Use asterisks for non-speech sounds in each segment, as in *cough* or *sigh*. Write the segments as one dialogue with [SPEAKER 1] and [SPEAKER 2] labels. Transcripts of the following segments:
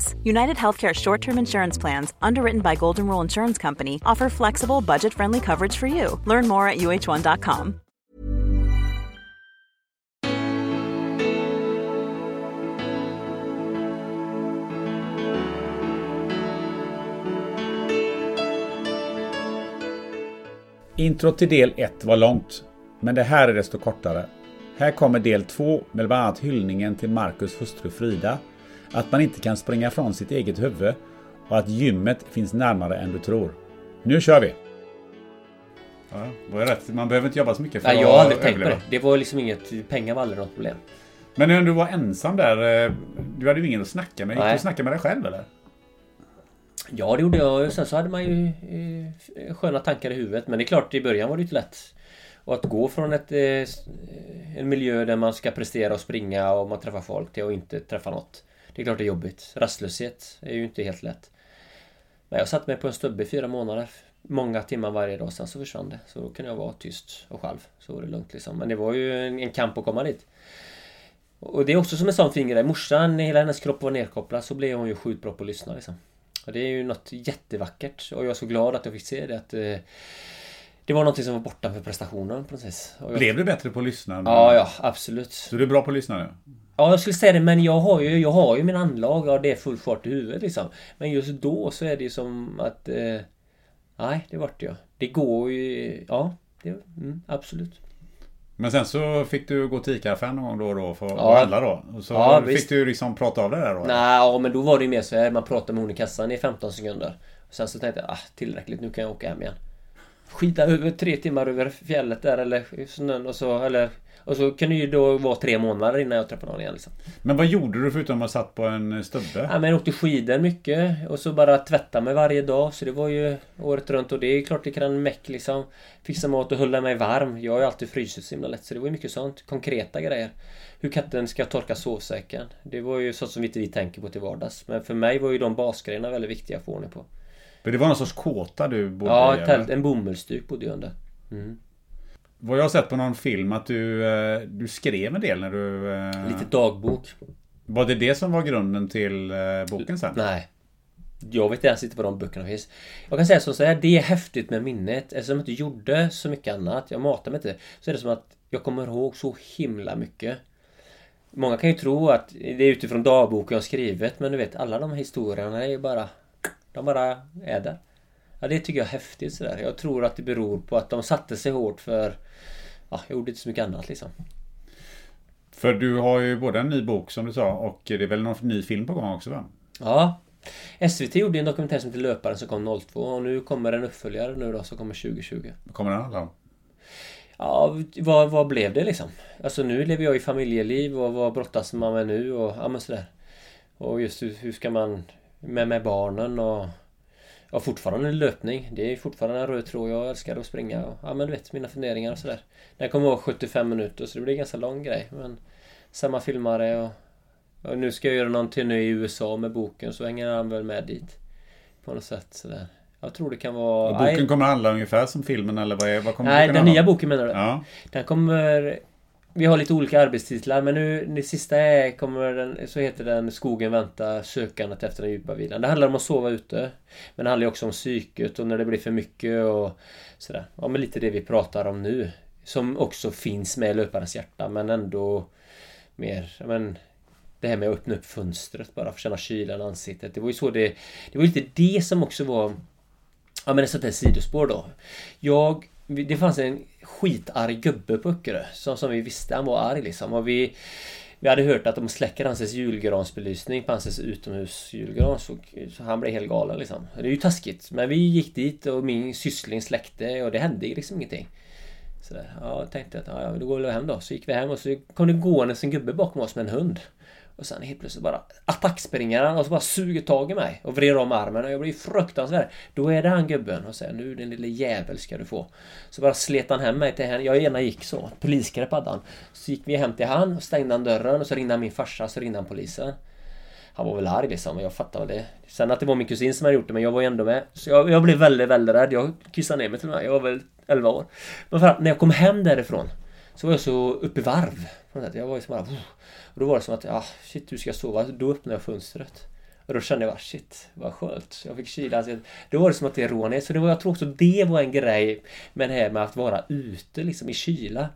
[SPEAKER 1] Benefits. United Healthcare short term insurance plans, underwritten by Golden Rule Insurance Company, offer flexible, budget friendly coverage for you. Learn more at uh1.com.
[SPEAKER 2] Intro till del 1 var långt, men det här är desto kortare. Här kommer del 2 med bland annat hyllningen till Marcus hustru Frida, att man inte kan springa från sitt eget huvud och att gymmet finns närmare än du tror. Nu kör vi! Ja, var rätt. Man behöver inte jobba så mycket för
[SPEAKER 3] Nej,
[SPEAKER 2] att
[SPEAKER 3] jag har aldrig tänkt på det. Det var liksom inget... Pengar var aldrig något problem.
[SPEAKER 2] Men när du var ensam där, eh, du hade ju ingen att snacka med. Gick du
[SPEAKER 3] Nej.
[SPEAKER 2] och snacka med dig själv eller?
[SPEAKER 3] Ja, det gjorde jag. Sen så hade man ju eh, sköna tankar i huvudet. Men det är klart, i början var det inte lätt. Och att gå från ett, eh, en miljö där man ska prestera och springa och man träffar folk till att inte träffa något. Det är klart det är jobbigt. Rastlöshet är ju inte helt lätt. Men jag satt mig på en stubbe i fyra månader. Många timmar varje dag. Sen så försvann det. Så då kunde jag vara tyst och själv. Så var det lugnt liksom. Men det var ju en, en kamp att komma dit. Och det är också som en sån fin grej. Morsan, hela hennes kropp var nerkopplad så blev hon ju sjukt bra på att lyssna liksom. Och det är ju något jättevackert. Och jag är så glad att jag fick se det. Att, eh, det var någonting som var borta för prestationen på något sätt. Jag,
[SPEAKER 2] Blev du bättre på att lyssna?
[SPEAKER 3] Ja, ja, absolut.
[SPEAKER 2] Så du är bra på att lyssna nu?
[SPEAKER 3] Ja, jag skulle säga det, men jag har ju, jag har ju min anlag och det är full fart i huvudet liksom. Men just då så är det ju som att... Eh, nej, det vart jag. Det går ju... Ja, det, mm, absolut.
[SPEAKER 2] Men sen så fick du gå till ICA-affären någon gång då och då för att
[SPEAKER 3] Ja.
[SPEAKER 2] handla då? Och så
[SPEAKER 3] Ja,
[SPEAKER 2] fick
[SPEAKER 3] visst.
[SPEAKER 2] du liksom prata av det där då?
[SPEAKER 3] Nej, ja, men då var det ju mer så här, man pratade med hon i kassan i 15 sekunder. Och sen så tänkte jag, ah, tillräckligt, nu kan jag åka hem igen. Skida över tre timmar över fjället där eller snön och så, eller... Och så kan det ju då vara tre månader innan jag träffar någon igen liksom.
[SPEAKER 2] Men vad gjorde du förutom att satt på en stubbe?
[SPEAKER 3] Ja, men jag åkte skidor mycket och så bara tvätta mig varje dag. Så det var ju året runt och det är klart det kan en meck liksom. Fixa mat och hålla mig varm. Jag har ju alltid frysit så himla lätt så det var ju mycket sånt. Konkreta grejer. Hur katten ska torka sovsäcken. Det var ju sånt som inte vi tänker på till vardags. Men för mig var ju de basgrejerna väldigt viktiga att få ordning på.
[SPEAKER 2] För det var någon sorts kåta du bodde
[SPEAKER 3] Ja,
[SPEAKER 2] i?
[SPEAKER 3] tält, en bomullsduk bodde jag under.
[SPEAKER 2] Vad jag har sett på någon film att du, eh, du skrev en del när du... eh,
[SPEAKER 3] Lite dagbok.
[SPEAKER 2] Var det det som var grunden till eh, boken sen?
[SPEAKER 3] Nej. Jag vet inte ens inte vad de böckerna finns. Jag kan säga så här, det är häftigt med minnet. Eftersom jag inte gjorde så mycket annat, jag matar mig inte. Så är det som att jag kommer ihåg så himla mycket. Många kan ju tro att det är utifrån dagboken jag har skrivit, men du vet alla de här historierna är ju bara... De bara är där. Ja, det tycker jag är häftigt sådär. Jag tror att det beror på att de satte sig hårt för... Ja, jag gjorde inte så mycket annat liksom.
[SPEAKER 2] För du har ju både en ny bok som du sa och det är väl någon ny film på gång också va?
[SPEAKER 3] Ja. SVT gjorde en dokumentär som heter Löparen som kom 02 och nu kommer en uppföljare nu då som kommer 2020.
[SPEAKER 2] Vad kommer den handla om?
[SPEAKER 3] Ja, vad, vad blev det liksom? Alltså nu lever jag i familjeliv och vad brottas man med nu och ja men sådär. Och just hur, hur ska man med, med barnen och Ja fortfarande en löpning. Det är fortfarande en röd tråd. Jag älskar att springa och ja men du vet mina funderingar och sådär. Den kommer vara 75 minuter så det blir en ganska lång grej. Men samma filmare och, och nu ska jag göra någon turné i USA med boken så hänger han väl med dit. På något sätt sådär. Jag tror det kan vara...
[SPEAKER 2] Och boken kommer handla ungefär som filmen eller vad, är, vad kommer
[SPEAKER 3] Nej, den nya boken menar du?
[SPEAKER 2] Ja.
[SPEAKER 3] Den kommer... Vi har lite olika arbetstitlar men nu, det sista är, kommer den, så heter den Skogen väntar sökandet efter den djupa vilan. Det handlar om att sova ute. Men det handlar ju också om psyket och när det blir för mycket och sådär. Ja men lite det vi pratar om nu. Som också finns med i löparens hjärta men ändå mer, men det här med att öppna upp fönstret bara för att känna kylan i ansiktet. Det var ju så det... Det var ju lite det som också var... Ja men ett sånt där sidospår då. Jag... Det fanns en skitarg gubbe på Öckerö. Som, som vi visste, han var arg liksom. Och vi... Vi hade hört att de släcker hans julgransbelysning på hans utomhusjulgran så, så han blev helt galen liksom. Det är ju taskigt. Men vi gick dit och min syssling släckte och det hände liksom ingenting. Sådär. Ja, jag tänkte att ja, då går vi hem då. Så gick vi hem och så kom det gående en gubbe bakom oss med en hund. Och sen helt plötsligt bara attackspringer han och så bara suger tag i mig och vrider om armen och jag blir fruktansvärd. Då är det han gubben och säger nu din lille jävel ska du få. Så bara slet han hem mig till henne. Jag ena gick så. Polisgrepp hade han. Så gick vi hem till han och stängde han dörren och så ringde han min farsa och så ringde han polisen. Han var väl arg liksom, jag fattar väl det. Sen att det var min kusin som hade gjort det, men jag var ju ändå med. Så jag, jag blev väldigt, väldigt rädd. Jag kissade ner mig till och med. Jag var väl 11 år. Men för att när jag kom hem därifrån så var jag så uppe i varv. Jag var ju så bara... Och då var det som att, ah, shit, du ska sova. Då öppnade jag fönstret. Och då kände jag bara, shit, vad skönt. Jag fick kyla. Alltså, då var det som att det rånade. Så det var, jag tror också det var en grej med det här med att vara ute liksom i kyla.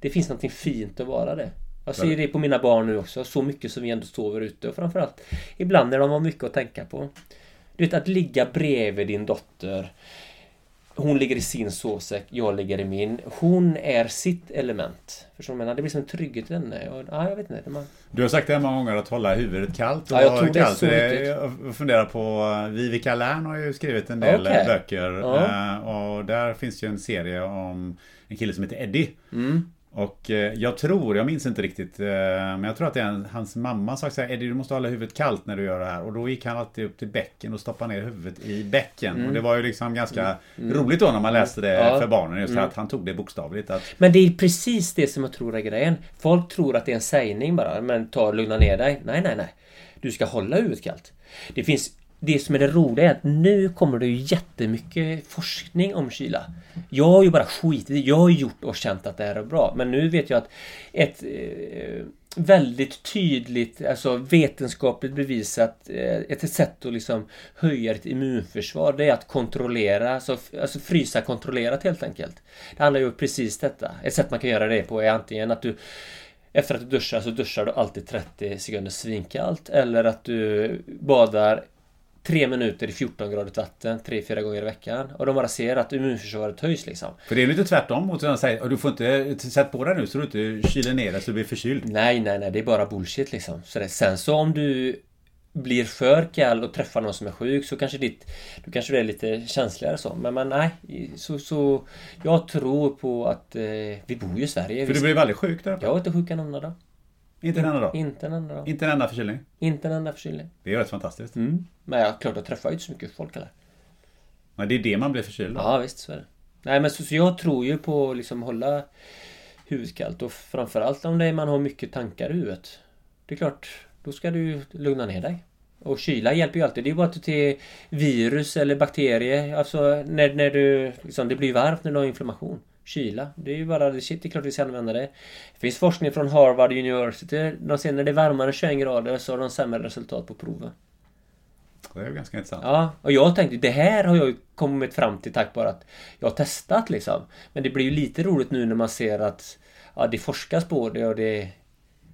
[SPEAKER 3] Det finns någonting fint att vara det. Jag ser det på mina barn nu också. Så mycket som vi ändå sover ute. Och framförallt ibland när de har mycket att tänka på. Du vet att ligga bredvid din dotter hon ligger i sin sovsäck, jag ligger i min. Hon är sitt element. Förstår du vad jag menar? Det blir som en trygghet i henne. Och, ja, jag vet inte. Man...
[SPEAKER 2] Du har sagt det många gånger att hålla huvudet kallt.
[SPEAKER 3] Och ja, jag tror det är så viktigt.
[SPEAKER 2] Jag funderar på... Vivica Lärn har ju skrivit en del okay. böcker. Ja. Eh, och där finns ju en serie om en kille som heter Eddie. Mm. Och eh, jag tror, jag minns inte riktigt, eh, men jag tror att det är hans mamma sa så här, Eddie du måste hålla huvudet kallt när du gör det här. Och då gick han alltid upp till bäcken och stoppade ner huvudet i bäcken. Mm. Och det var ju liksom ganska mm. mm. roligt då när man läste det ja. för barnen. Just mm. att han tog det bokstavligt. Att...
[SPEAKER 3] Men det är precis det som jag tror är grejen. Folk tror att det är en sägning bara, men ta lugna ner dig. Nej, nej, nej. Du ska hålla huvudet kallt. Det finns det som är det roliga är att nu kommer det ju jättemycket forskning om kyla. Jag har ju bara skitit Jag har gjort och känt att det här är bra. Men nu vet jag att ett eh, väldigt tydligt, alltså vetenskapligt bevisat eh, ett sätt att liksom höja ditt immunförsvar det är att kontrollera, alltså, alltså frysa kontrollerat helt enkelt. Det handlar ju om precis detta. Ett sätt man kan göra det på är antingen att du efter att du duschar så duschar du alltid 30 sekunder svinkallt eller att du badar tre minuter i 14 gradigt vatten tre, fyra gånger i veckan. Och de bara ser att immunförsvaret höjs liksom.
[SPEAKER 2] För det är lite tvärtom mot att säga du får inte sätta på dig nu så du inte kyler ner dig så du blir förkyld.
[SPEAKER 3] Nej, nej, nej. Det är bara bullshit liksom. Så det, sen så om du blir för kall och träffar någon som är sjuk så kanske ditt... Du kanske är lite känsligare så. Men, men nej. Så, så... Jag tror på att... Eh, vi bor ju i Sverige.
[SPEAKER 2] För du blev aldrig sjuk där?
[SPEAKER 3] Jag var inte sjuk en enda dag.
[SPEAKER 2] Inte en enda dag?
[SPEAKER 3] Inte en enda dag.
[SPEAKER 2] Inte en enda förkylning?
[SPEAKER 3] Inte en enda förkylning.
[SPEAKER 2] Det är rätt fantastiskt.
[SPEAKER 3] Mm. Men jag, klart, jag träffar ju inte så mycket folk heller.
[SPEAKER 2] Men det är det man blir förkyld
[SPEAKER 3] av? Ja, visst så är det. Nej, men så, så jag tror ju på att liksom hålla huvudet kallt och framförallt om det man har mycket tankar i huvudet. Det är klart, då ska du lugna ner dig. Och kyla hjälper ju alltid. Det är bara att till virus eller bakterier. Alltså när, när du... Liksom, det blir varmt när du har inflammation kyla. Det är ju bara shit, det är klart vi ska använda det. Det finns forskning från Harvard University. De ser när det är varmare 21 grader så har de sämre resultat på proven.
[SPEAKER 2] Det är ju ganska intressant.
[SPEAKER 3] Ja, och jag tänkte det här har jag kommit fram till tack vare att jag har testat liksom. Men det blir ju lite roligt nu när man ser att ja, det forskas på det och det...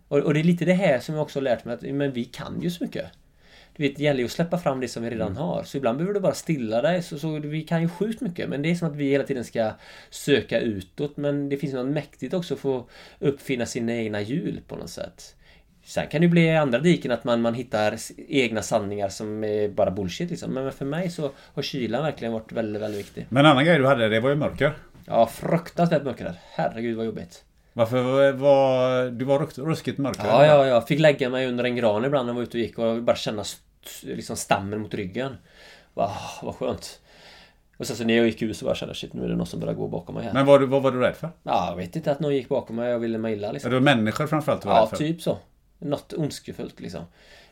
[SPEAKER 3] Och, och det är lite det här som jag också har lärt mig att men vi kan ju så mycket. Du vet, det gäller ju att släppa fram det som vi redan mm. har. Så ibland behöver du bara stilla dig. Så, så vi kan ju sjukt mycket. Men det är som att vi hela tiden ska söka utåt. Men det finns något mäktigt också att få uppfinna sina egna hjul på något sätt. Sen kan det bli andra diken att man, man hittar egna sanningar som är bara bullshit liksom. Men för mig så har kylan verkligen varit väldigt, väldigt viktig.
[SPEAKER 2] Men en annan grej du hade, det var ju mörker.
[SPEAKER 3] Ja, fruktansvärt mörker. Herregud vad jobbigt.
[SPEAKER 2] Varför var du var ruskigt mörker?
[SPEAKER 3] Ja, ja, jag fick lägga mig under en gran ibland när jag var ute och gick och bara känna liksom stammen mot ryggen. Wow, vad skönt. Och sen så när jag gick ut så bara kände jag shit nu är det någon som börjar gå bakom mig här.
[SPEAKER 2] Men vad, vad var du rädd för?
[SPEAKER 3] Ja, jag vet inte att någon gick bakom mig och ville mig illa liksom.
[SPEAKER 2] Ja, det människor framförallt du var
[SPEAKER 3] ja,
[SPEAKER 2] rädd för?
[SPEAKER 3] Ja, typ så. Något ondskefullt liksom.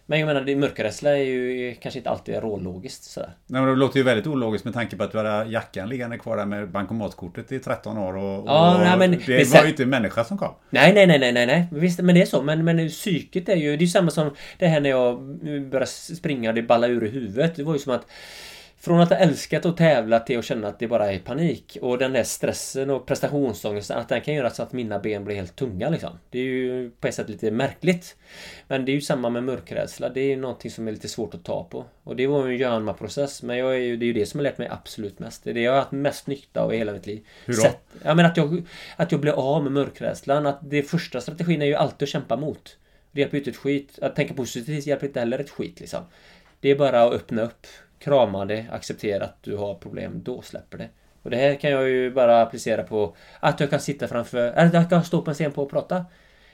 [SPEAKER 3] Men jag menar, mörkerrädsla är ju kanske inte alltid rålogiskt sådär.
[SPEAKER 2] Nej men det låter ju väldigt ologiskt med tanke på att du hade jackan liggande kvar där med bankomatkortet i 13 år och...
[SPEAKER 3] Ja,
[SPEAKER 2] och
[SPEAKER 3] nej, men,
[SPEAKER 2] det
[SPEAKER 3] men,
[SPEAKER 2] var ju inte en människa som kom.
[SPEAKER 3] Nej, nej, nej, nej, nej, nej. Visst, men det är så. Men, men psyket är ju... Det är ju samma som det här när jag började springa och det ballade ur i huvudet. Det var ju som att från att ha älskat att tävla till att känna att det bara är panik. Och den där stressen och prestationsångesten, att den kan göra så att mina ben blir helt tunga liksom. Det är ju på ett sätt lite märkligt. Men det är ju samma med mörkrädsla. Det är ju någonting som är lite svårt att ta på. Och det var ju en Jönma-process. Men jag är ju, det är ju det som har lärt mig absolut mest. Det är det jag har haft mest nytta av i hela mitt liv.
[SPEAKER 2] Hur då? Sätt,
[SPEAKER 3] ja, men att jag, att jag blir av med mörkrädslan. Att det första strategin är ju alltid att kämpa mot. Det hjälper ju inte ett skit. Att tänka positivt hjälper inte heller ett skit liksom. Det är bara att öppna upp krama det, acceptera att du har problem, då släpper det. Och det här kan jag ju bara applicera på att jag kan sitta framför, eller att jag kan stå på en scen på och prata.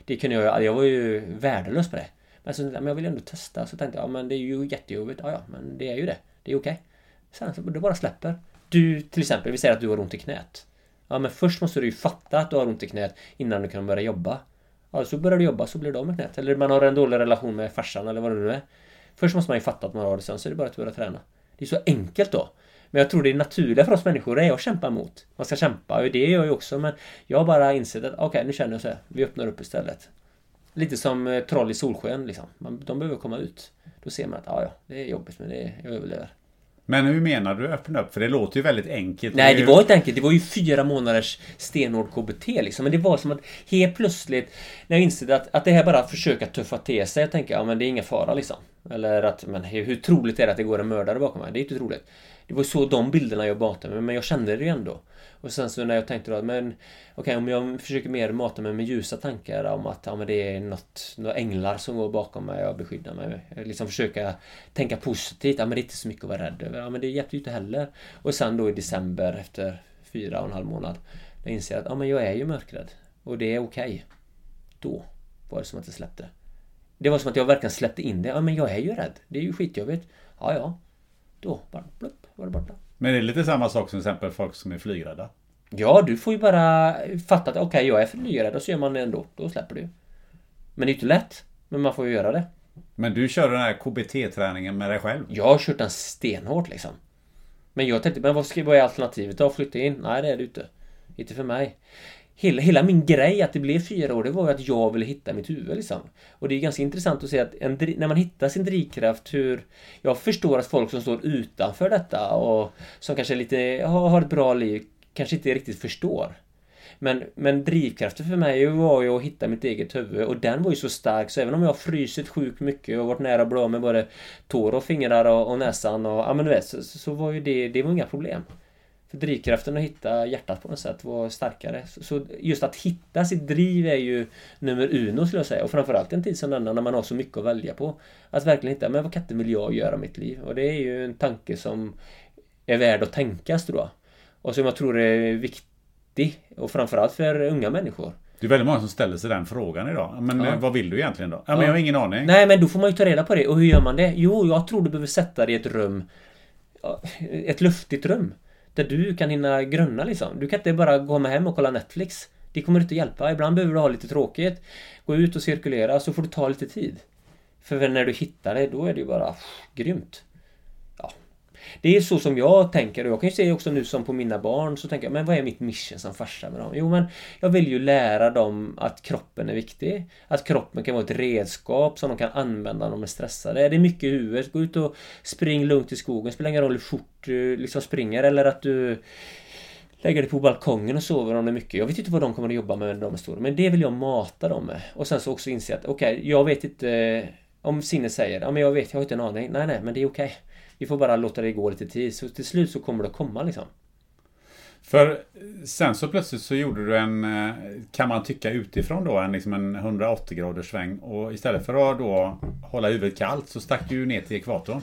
[SPEAKER 3] Det kunde jag alltså, jag var ju värdelös på det. Men, så, men jag ville ändå testa. Så tänkte jag, ja men det är ju jättejobbigt. Ja, ja, men det är ju det. Det är okej. Okay. Sen så det bara släpper. Du till exempel, vi säger att du har ont i knät. Ja men först måste du ju fatta att du har ont i knät innan du kan börja jobba. Ja, så börjar du jobba så blir du av med knät. Eller man har en dålig relation med farsan eller vad det nu är. Först måste man ju fatta att man har det, sen så är det bara att börja träna. Det är så enkelt då. Men jag tror det är naturliga för oss människor är att kämpa emot. Man ska kämpa och det gör jag också men jag har bara insett att okej okay, nu känner jag så här. Vi öppnar upp istället. Lite som eh, troll i solsken liksom. de behöver komma ut. Då ser man att ja, ja, det är jobbigt men det, jag överlever.
[SPEAKER 2] Men hur menar du öppna upp? För det låter ju väldigt enkelt.
[SPEAKER 3] Nej, det var inte enkelt. Det var ju fyra månaders stenhård KBT liksom. Men det var som att helt plötsligt när jag insåg att, att det här bara försöka tuffa till sig. Jag tänker, ja men det är ingen fara liksom. Eller att, men hur troligt är det att det går en mördare bakom mig? Det är inte troligt. Det var så de bilderna jag matade med, men jag kände det ju ändå. Och sen så när jag tänkte då att men Okej okay, om jag försöker mer mata mig med ljusa tankar om att ja, men det är något, några änglar som går bakom mig och beskyddar mig. Liksom försöka tänka positivt. Ja men det är inte så mycket att vara rädd över. Ja men det hjälpte ju inte heller. Och sen då i december efter fyra och en halv månad. Då inser jag att ja men jag är ju mörkrädd. Och det är okej. Okay. Då var det som att jag släppte. Det var som att jag verkligen släppte in det. Ja men jag är ju rädd. Det är ju skitjobbigt. Ja ja. Då bara plupp var det borta.
[SPEAKER 2] Men det är lite samma sak som till exempel folk som är flygrädda.
[SPEAKER 3] Ja, du får ju bara fatta att okej, okay, jag är flygrädd och så gör man det ändå. Då släpper du. Men det är inte lätt. Men man får ju göra det.
[SPEAKER 2] Men du kör den här KBT-träningen med dig själv?
[SPEAKER 3] Jag har kört den stenhårt liksom. Men jag tänkte, men vad ska vad är alternativet då? Flytta in? Nej, det är det inte. Inte för mig hela, hela min grej att det blev fyra år, det var ju att jag ville hitta mitt huvud liksom. Och det är ganska intressant att se att en, när man hittar sin drivkraft, hur... Jag förstår att folk som står utanför detta och som kanske lite, har ett bra liv, kanske inte riktigt förstår. Men, men drivkraften för mig var ju att hitta mitt eget huvud och den var ju så stark så även om jag har frysit sjukt mycket och varit nära att bli av med både tår och fingrar och, och näsan och ja men du vet så, så var ju det, det var inga problem. För drivkraften att hitta hjärtat på något sätt var starkare. Så just att hitta sitt driv är ju nummer uno skulle jag säga. Och framförallt en tid som denna när man har så mycket att välja på. Att verkligen hitta, men vad katten vill jag göra mitt liv? Och det är ju en tanke som är värd att tänkas tror jag. Och som jag tror är viktig. Och framförallt för unga människor.
[SPEAKER 2] Det är väldigt många som ställer sig den frågan idag. Men ja. vad vill du egentligen då? Ja, men jag har ingen aning.
[SPEAKER 3] Nej, men då får man ju ta reda på det. Och hur gör man det? Jo, jag tror du behöver sätta dig i ett rum. Ett luftigt rum. Där du kan hinna grunna liksom. Du kan inte bara gå hem och kolla Netflix. Det kommer inte hjälpa. Ibland behöver du ha lite tråkigt. Gå ut och cirkulera så får du ta lite tid. För när du hittar det, då är det ju bara pff, grymt. Det är så som jag tänker och jag kan ju se också nu som på mina barn så tänker jag, men vad är mitt mission som farsa med dem? Jo men jag vill ju lära dem att kroppen är viktig. Att kroppen kan vara ett redskap som de kan använda när de är stressade. Är det mycket i huvudet, gå ut och spring lugnt i skogen. Spelar ingen roll hur fort du liksom springer eller att du lägger dig på balkongen och sover om det är mycket. Jag vet inte vad de kommer att jobba med när de är stora. Men det vill jag mata dem med. Och sen så också inse att okej, okay, jag vet inte om sinnet säger ja men jag vet, jag har inte en aning. Nej, nej, men det är okej. Okay. Vi får bara låta det gå lite tid. Så till slut så kommer det att komma liksom.
[SPEAKER 2] För sen så plötsligt så gjorde du en, eh, kan man tycka utifrån då, en, liksom en 180 graders sväng. Och istället för att då hålla huvudet kallt så stack du ner till ekvatorn.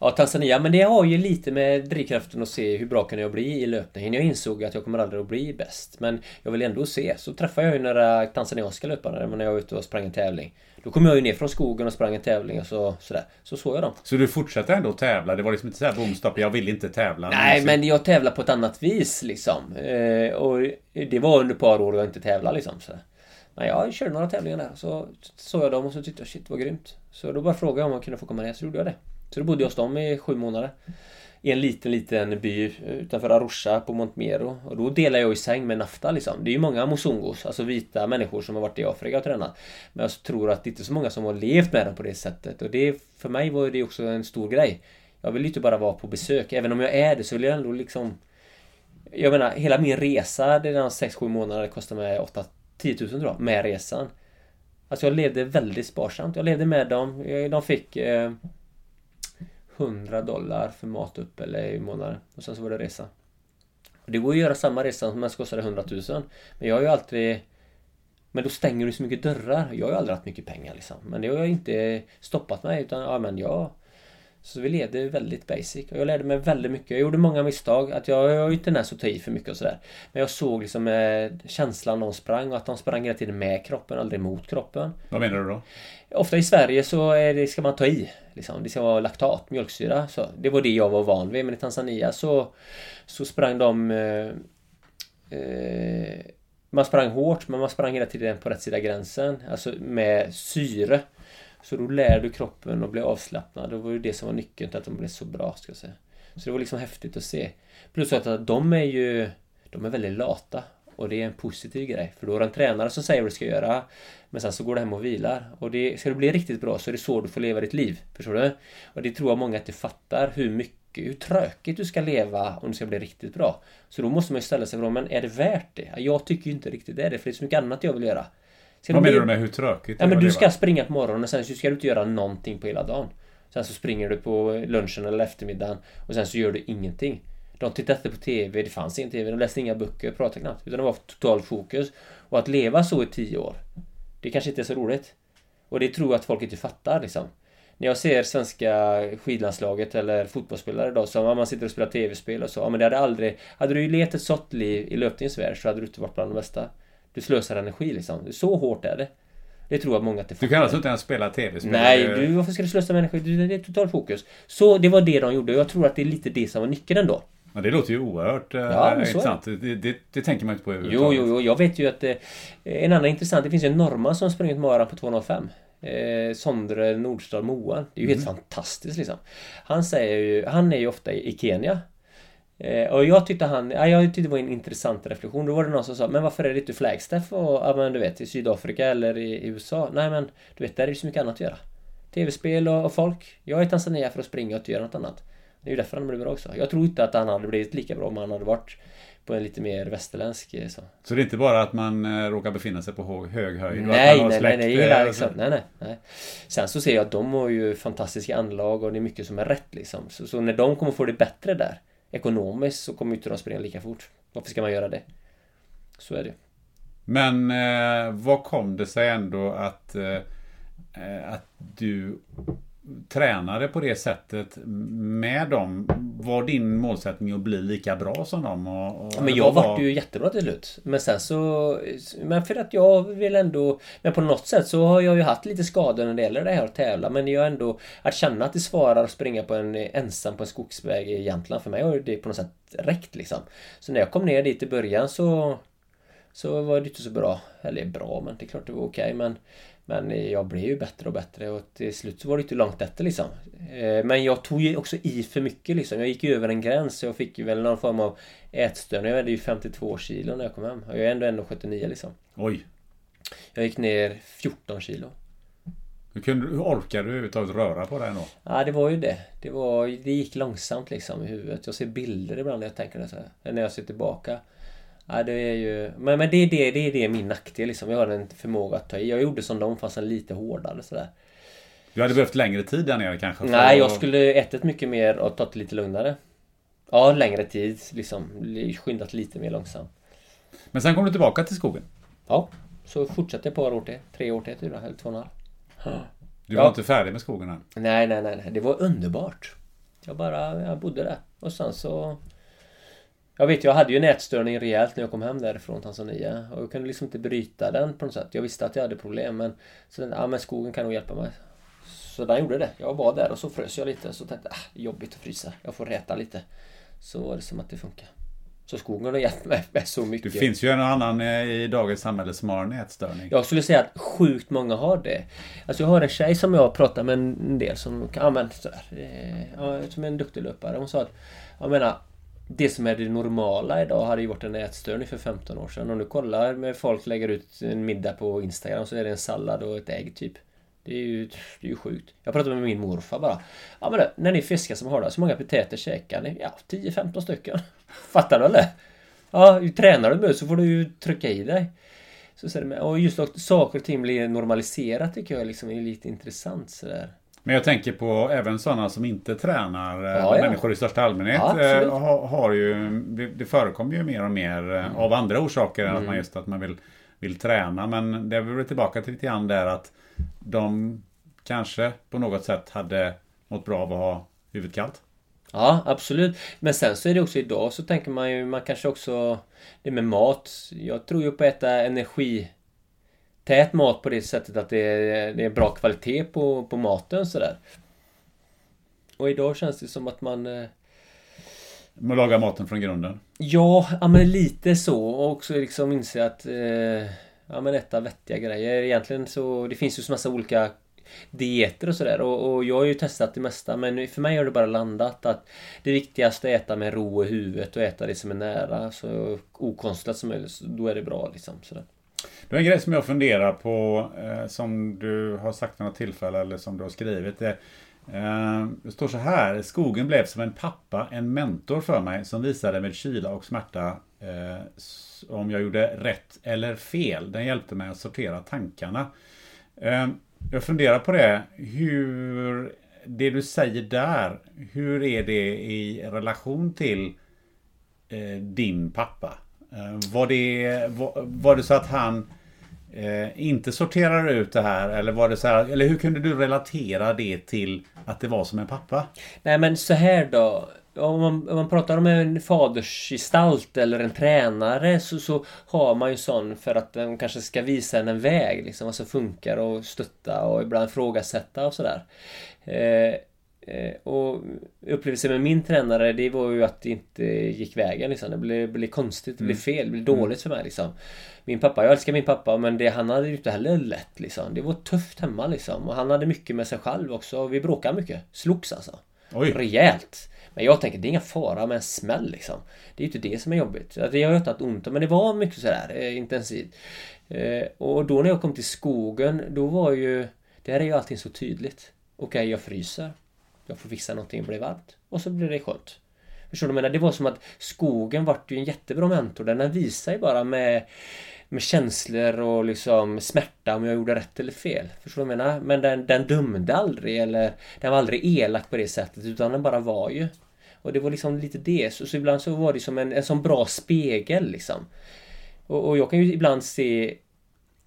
[SPEAKER 3] Ja, Tanzania, men det har ju lite med drivkraften att se hur bra kan jag bli i löpningen. Jag insåg att jag kommer aldrig att bli bäst. Men jag vill ändå se. Så träffade jag ju några tanzanianska löpare när jag var ute och sprang en tävling. Då kom jag ju ner från skogen och sprang en tävling och så, sådär. Så såg jag dem.
[SPEAKER 2] Så du fortsatte ändå tävla? Det var liksom inte såhär bomstopp, jag vill inte tävla?
[SPEAKER 3] Nej, men jag tävlar på ett annat vis liksom. Eh, och det var under ett par år jag inte tävlade liksom. Så. Men jag körde några tävlingar där. Så såg jag dem och så tyckte jag shit vad grymt. Så då bara frågade jag om jag kunde få komma ner, så gjorde jag det. Så då bodde jag hos dem i sju månader. I en liten, liten by utanför Arusha på Montmero. Och då delade jag i säng med Nafta liksom. Det är ju många mosungos, alltså vita människor som har varit i Afrika och tränat. Men jag tror att det inte är så många som har levt med dem på det sättet. Och det, för mig var det också en stor grej. Jag vill ju inte bara vara på besök. Även om jag är det så vill jag ändå liksom... Jag menar, hela min resa, det är 6-7 månader, kostar mig 8 10 000 tror jag, med resan. Alltså jag levde väldigt sparsamt. Jag levde med dem. De fick... Eh, 100 dollar för mat eller i månaden. Och sen så var det resa. Det går att göra samma resa som mest kostar 100 000. Men jag har ju alltid... Men då stänger du så mycket dörrar. Jag har ju aldrig haft mycket pengar liksom. Men det har ju inte stoppat mig utan ja men jag... Så vi levde väldigt basic och jag lärde mig väldigt mycket. Jag gjorde många misstag. Att jag, jag är inte näs att ta i för mycket och sådär. Men jag såg liksom eh, känslan de sprang och att de sprang hela tiden med kroppen, aldrig mot kroppen.
[SPEAKER 2] Vad menar du då?
[SPEAKER 3] Ofta i Sverige så det, ska man ta i. Liksom. Det ska vara laktat, mjölksyra. Så det var det jag var van vid. Men i Tanzania så, så sprang de... Eh, eh, man sprang hårt men man sprang hela tiden på rätt sida gränsen. Alltså med syre. Så då lär du kroppen att bli avslappnad. Det var ju det som var nyckeln till att de blev så bra, ska jag säga. Så det var liksom häftigt att se. Plus att de är ju... De är väldigt lata. Och det är en positiv grej. För då har en tränare som säger vad du ska göra. Men sen så går du hem och vilar. Och det, ska du bli riktigt bra så är det så du får leva ditt liv. Förstår du? Och det tror jag många inte fattar hur mycket, hur tråkigt du ska leva om du ska bli riktigt bra. Så då måste man ju ställa sig frågan, men är det värt det? Jag tycker ju inte riktigt det är det, för det är så mycket annat jag vill göra.
[SPEAKER 2] Ska Vad menar du med hur tråkigt?
[SPEAKER 3] Ja, men du ska springa på morgonen och sen så ska du inte göra någonting på hela dagen. Sen så springer du på lunchen eller eftermiddagen och sen så gör du ingenting. De tittade inte på TV, det fanns ingen TV, de läste inga böcker, pratade knappt. Utan det var totalt fokus. Och att leva så i tio år, det kanske inte är så roligt. Och det tror jag att folk inte fattar liksom. När jag ser svenska skidlandslaget eller fotbollsspelare då som man sitter och spelar TV-spel och så. Ja, men det hade aldrig... Hade du levt ett sånt liv i löpningens värld så hade du inte varit bland de bästa. Du slösar energi liksom. Så hårt är det. Det tror jag många inte
[SPEAKER 2] fattar. Du kan alltså inte ens spela tv-spel?
[SPEAKER 3] Nej, du, varför ska du slösa med energi? Det är total fokus. Så det var det de gjorde. Jag tror att det är lite det som var nyckeln ändå.
[SPEAKER 2] Men det låter ju oerhört eh, ja, intressant. Det, det, det, tänker man inte på
[SPEAKER 3] överhuvudtaget. Jo, jo, jo. Jag vet ju att eh, en annan intressant. Det finns ju en norrman som sprungit maran på 205. Eh, Sondre Nordstad Moa. Det är ju mm. helt fantastiskt liksom. Han säger ju, han är ju ofta i, i Kenya. Eh, och jag tyckte han, ja, jag tyckte det var en intressant reflektion. Då var det någon som sa, men varför är det inte Flagstaff och, ja, men du vet, i Sydafrika eller i, i USA? Nej men, du vet, där är det så mycket annat att göra. TV-spel och, och, folk. Jag är i Tanzania för att springa och inte göra något annat. Det är ju därför han blev bra också. Jag tror inte att han hade blivit lika bra om han hade varit på en lite mer västerländsk eh, så.
[SPEAKER 2] Så det är inte bara att man eh, råkar befinna sig på hög höjd?
[SPEAKER 3] Nej, nej, nej, nej, hela, liksom, nej, nej, nej. Sen så ser jag att de har ju fantastiska anlag och det är mycket som är rätt liksom. Så, så när de kommer få det bättre där ekonomiskt så kommer inte de springa lika fort. Varför ska man göra det? Så är det.
[SPEAKER 2] Men eh, vad kom det sig ändå att, eh, eh att du tränade på det sättet med dem? Var din målsättning att bli lika bra som dem? Och,
[SPEAKER 3] och men jag var... vart ju jättebra till slut. Men sen så... Men för att jag vill ändå... Men på något sätt så har jag ju haft lite skador när det gäller det här att tävla. Men jag ändå... Att känna att det svarar att springa på en ensam på en skogsväg i Jämtland. För mig har det på något sätt räckt liksom. Så när jag kom ner dit i början så... Så var det inte så bra. Eller bra, men det är klart det var okej. Okay, men men jag blev ju bättre och bättre och till slut så var det inte långt efter liksom. Eh, men jag tog ju också i för mycket liksom. Jag gick ju över en gräns så jag fick ju väl någon form av ätstörning. Jag vägde ju 52 kilo när jag kom hem. Och jag är ändå 1,79 liksom.
[SPEAKER 2] Oj!
[SPEAKER 3] Jag gick ner 14 kilo.
[SPEAKER 2] Hur, kunde, hur orkade du överhuvudtaget röra på dig då?
[SPEAKER 3] Ja det var ju det. Det, var, det gick långsamt liksom i huvudet. Jag ser bilder ibland när jag tänker det så här. När jag ser tillbaka. Ja, det är ju... Men, men det, är det, det är det min nackdel liksom. Jag har en förmåga att ta i. Jag gjorde som dem fast lite hårdare sådär.
[SPEAKER 2] Du hade behövt längre tid där nere kanske?
[SPEAKER 3] Nej, jag skulle ätit mycket mer och tagit lite lugnare. Ja, längre tid liksom. Skyndat lite mer långsamt.
[SPEAKER 2] Men sen kom du tillbaka till skogen?
[SPEAKER 3] Ja, så fortsatte jag ett par år till. Tre år till, eller två och en halv.
[SPEAKER 2] Du var ja. inte färdig med skogen än?
[SPEAKER 3] Nej, nej, nej. Det var underbart. Jag bara, jag bodde där. Och sen så jag vet, jag hade ju nätstörning rejält när jag kom hem därifrån Tanzania. Och jag kunde liksom inte bryta den på något sätt. Jag visste att jag hade problem men... Så den, ja men skogen kan nog hjälpa mig. Så den gjorde det. Jag var där och så frös jag lite. Så tänkte jag, ah, jobbigt att frysa. Jag får räta lite. Så var det som att det funkar. Så skogen har hjälpt mig med så mycket.
[SPEAKER 2] Det finns ju en annan eh, i dagens samhälle som har nätstörning.
[SPEAKER 3] Jag skulle säga att sjukt många har det. Alltså jag har en tjej som jag pratar med en del som, ja men sådär, eh, som är en duktig löpare. Hon sa att, jag menar det som är det normala idag hade ju varit en ätstörning för 15 år sedan. Om du kollar med folk lägger ut en middag på Instagram så är det en sallad och ett ägg typ. Det är ju, det är ju sjukt. Jag pratade med min morfar bara. Ja men det, när ni fiskar som har det, så många potäter käkar ni? Ja, 10-15 stycken. *laughs* Fattar du eller? Ja, tränar du med så får du ju trycka i dig. Så, så det, och just att saker och ting blir normaliserat tycker jag liksom är lite intressant sådär.
[SPEAKER 2] Men jag tänker på även sådana som inte tränar. Eh, ja, ja. Människor i största allmänhet ja, eh, har, har, ju... Det, förekommer ju mer och mer eh, mm. av andra orsaker än mm. att man just att man vill, vill träna. Men det är väl tillbaka till lite grann där att de kanske på något sätt hade mått bra av att ha huvudet kallt.
[SPEAKER 3] Ja, absolut. Men sen så är det också idag så tänker man ju, man kanske också... Det med mat. Jag tror ju på att äta energi... Tät mat på det sättet att det är, det är bra kvalitet på, på maten sådär. Och idag känns det som att man... eh,
[SPEAKER 2] Man lagar maten från grunden.
[SPEAKER 3] Ja, ja men lite så. Och också liksom inse att... Eh, ja men äta vettiga grejer. Egentligen så... Det finns ju så massa olika dieter och sådär. Och, och jag har ju testat det mesta. Men för mig har det bara landat att det viktigaste är att äta med ro i huvudet och äta det som är nära. Så okonstlat som möjligt. Då är det bra liksom. Sådär.
[SPEAKER 2] Det är en grej som jag funderar på eh, som du har sagt vid något tillfälle eller som du har skrivit. Det, eh, det står så här. Skogen blev som en pappa, en mentor för mig som visade med kyla och smärta eh, om jag gjorde rätt eller fel. Den hjälpte mig att sortera tankarna. Eh, jag funderar på det. Hur det du säger där, hur är det i relation till eh, din pappa? Eh, var, det, var, var det så att han eh, inte sorterar ut det här? Eller var det så här, eller hur kunde du relatera det till att det var som en pappa?
[SPEAKER 3] Nej men så här då. Om man, om man pratar om en fadersgestalt eller en tränare så, så har man ju sån för att den kanske ska visa en en väg liksom vad som funkar och stötta och ibland ifrågasätta och sådär. Eh, och upplevelsen med min tränare det var ju att det inte gick vägen liksom. Det blev, blev konstigt, det blev fel, det blev dåligt för mig liksom. Min pappa, jag älskar min pappa men det, han hade ju inte heller lätt liksom. Det var tufft hemma liksom. Och han hade mycket med sig själv också. Vi bråkade mycket. Slogs alltså.
[SPEAKER 2] Oj.
[SPEAKER 3] Rejält. Men jag tänker det är inga fara med en smäll liksom. Det är ju inte det som är jobbigt. Att Det har ju inte haft ont men det var mycket sådär eh, intensivt. Eh, och då när jag kom till skogen då var ju... Där är ju allting så tydligt. Okej, jag fryser. Jag får fixa någonting och blir varmt. Och så blir det skönt. Förstår du vad jag menar? Det var som att skogen vart ju en jättebra mentor. Den visar ju bara med, med känslor och liksom smärta om jag gjorde rätt eller fel. Förstår du vad jag menar? Men den, den dömde aldrig eller den var aldrig elak på det sättet utan den bara var ju. Och det var liksom lite det. Så, så ibland så var det som en, en sån bra spegel liksom. Och, och jag kan ju ibland se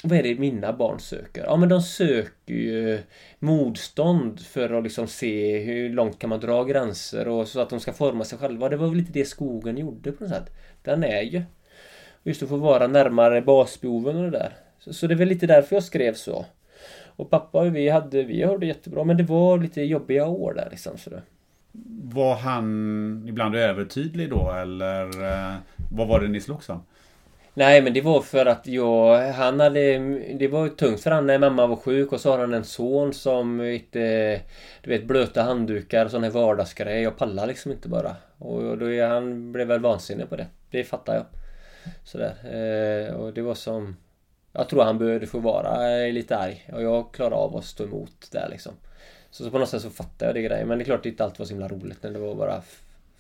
[SPEAKER 3] vad är det mina barn söker? Ja men de söker ju motstånd för att liksom se hur långt kan man dra gränser och så att de ska forma sig själva. Det var väl lite det skogen gjorde på något sätt. Den är ju. Just att få vara närmare basbehoven och det där. Så, så det är väl lite därför jag skrev så. Och pappa och vi hade, vi hörde jättebra men det var lite jobbiga år där liksom. Så det.
[SPEAKER 2] Var han ibland övertydlig då eller eh, vad var det ni slogs om?
[SPEAKER 3] Nej men det var för att jag, han hade, det var tungt för han när mamma var sjuk och så har han en son som inte, eh, du vet blöta handdukar och sån här vardagsgrej. Jag pallar liksom inte bara. Och då är han blev väl vansinnig på det. Det fattar jag. Sådär. Eh, och det var som, jag tror han behövde få vara eh, lite arg. Och jag klarade av att stå emot där liksom. Så, så på något sätt så fattar jag det grejen. Men det är klart det inte alltid var så himla roligt när det var bara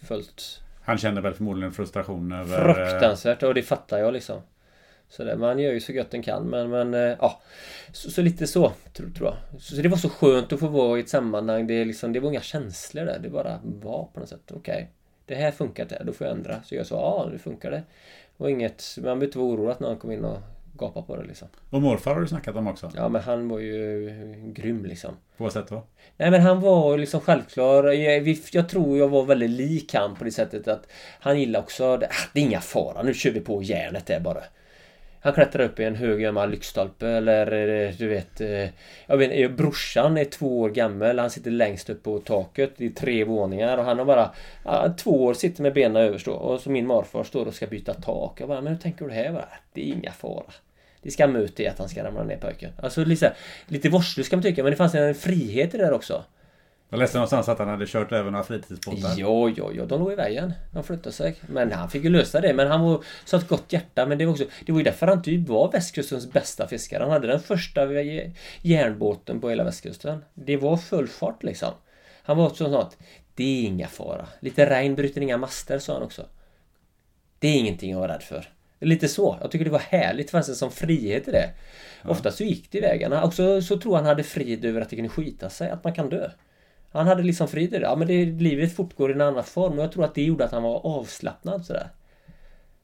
[SPEAKER 3] fullt
[SPEAKER 2] han känner väl förmodligen frustration över... Eh,
[SPEAKER 3] Fruktansvärt och det fattar jag liksom. Så där, man gör ju så gott den kan men, men eh, ja. Så, så lite så tror, tror jag. Så, så det var så skönt att få vara i ett sammanhang. Det, är liksom, det var inga känslor där. Det bara var på något sätt. Okej. det här funkar inte. Då får jag ändra. Så jag sa ja, nu funkar det. Och inget, man behöver inte vara orolig att någon kommer in och gapar på det liksom.
[SPEAKER 2] Och morfar har du snackat om också.
[SPEAKER 3] Ja men han var ju grym liksom.
[SPEAKER 2] På vad sätt då?
[SPEAKER 3] Nej men han var liksom självklar. Jag, jag tror jag var väldigt lik han på det sättet att han gillar också... Det, ah, det är inga fara, nu kör vi på järnet där bara. Han klättrar upp i en hög gammal lyktstolpe eller eh, du vet... Eh, jag vet brorsan är två år gammal. Han sitter längst upp på taket. Det är tre våningar och han har bara... Ja, två år sitter med benen överst då. Och så min morfar står och ska byta tak. Jag bara, men hur tänker du här? Bara, äh, det är inga fara. Det ska möta i att han ska ramla ner pojken. Alltså lite, lite vårdslöst kan man tycka men det fanns en frihet i det där också.
[SPEAKER 2] Jag läste någonstans att han hade kört över några fritidsbåtar.
[SPEAKER 3] Ja, ja, ja, de låg i vägen. De flyttade sig. Men han fick ju lösa det. Men han var så ett gott hjärta. Men det var också... Det var ju därför han typ var västkustens bästa fiskare. Han hade den första järnbåten på hela västkusten. Det var full fart liksom. Han var också sånt. Det är inga fara. Lite regn bryter inga master, sa han också. Det är ingenting att vara rädd för. Lite så. Jag tycker det var härligt. Det fanns en sån frihet i det. Ofta så gick det i vägarna. Också så tror jag han hade frid över att det kunde skita sig. Att man kan dö. Han hade liksom frid i det. Ja men det, livet fortgår i en annan form. Och jag tror att det gjorde att han var avslappnad sådär.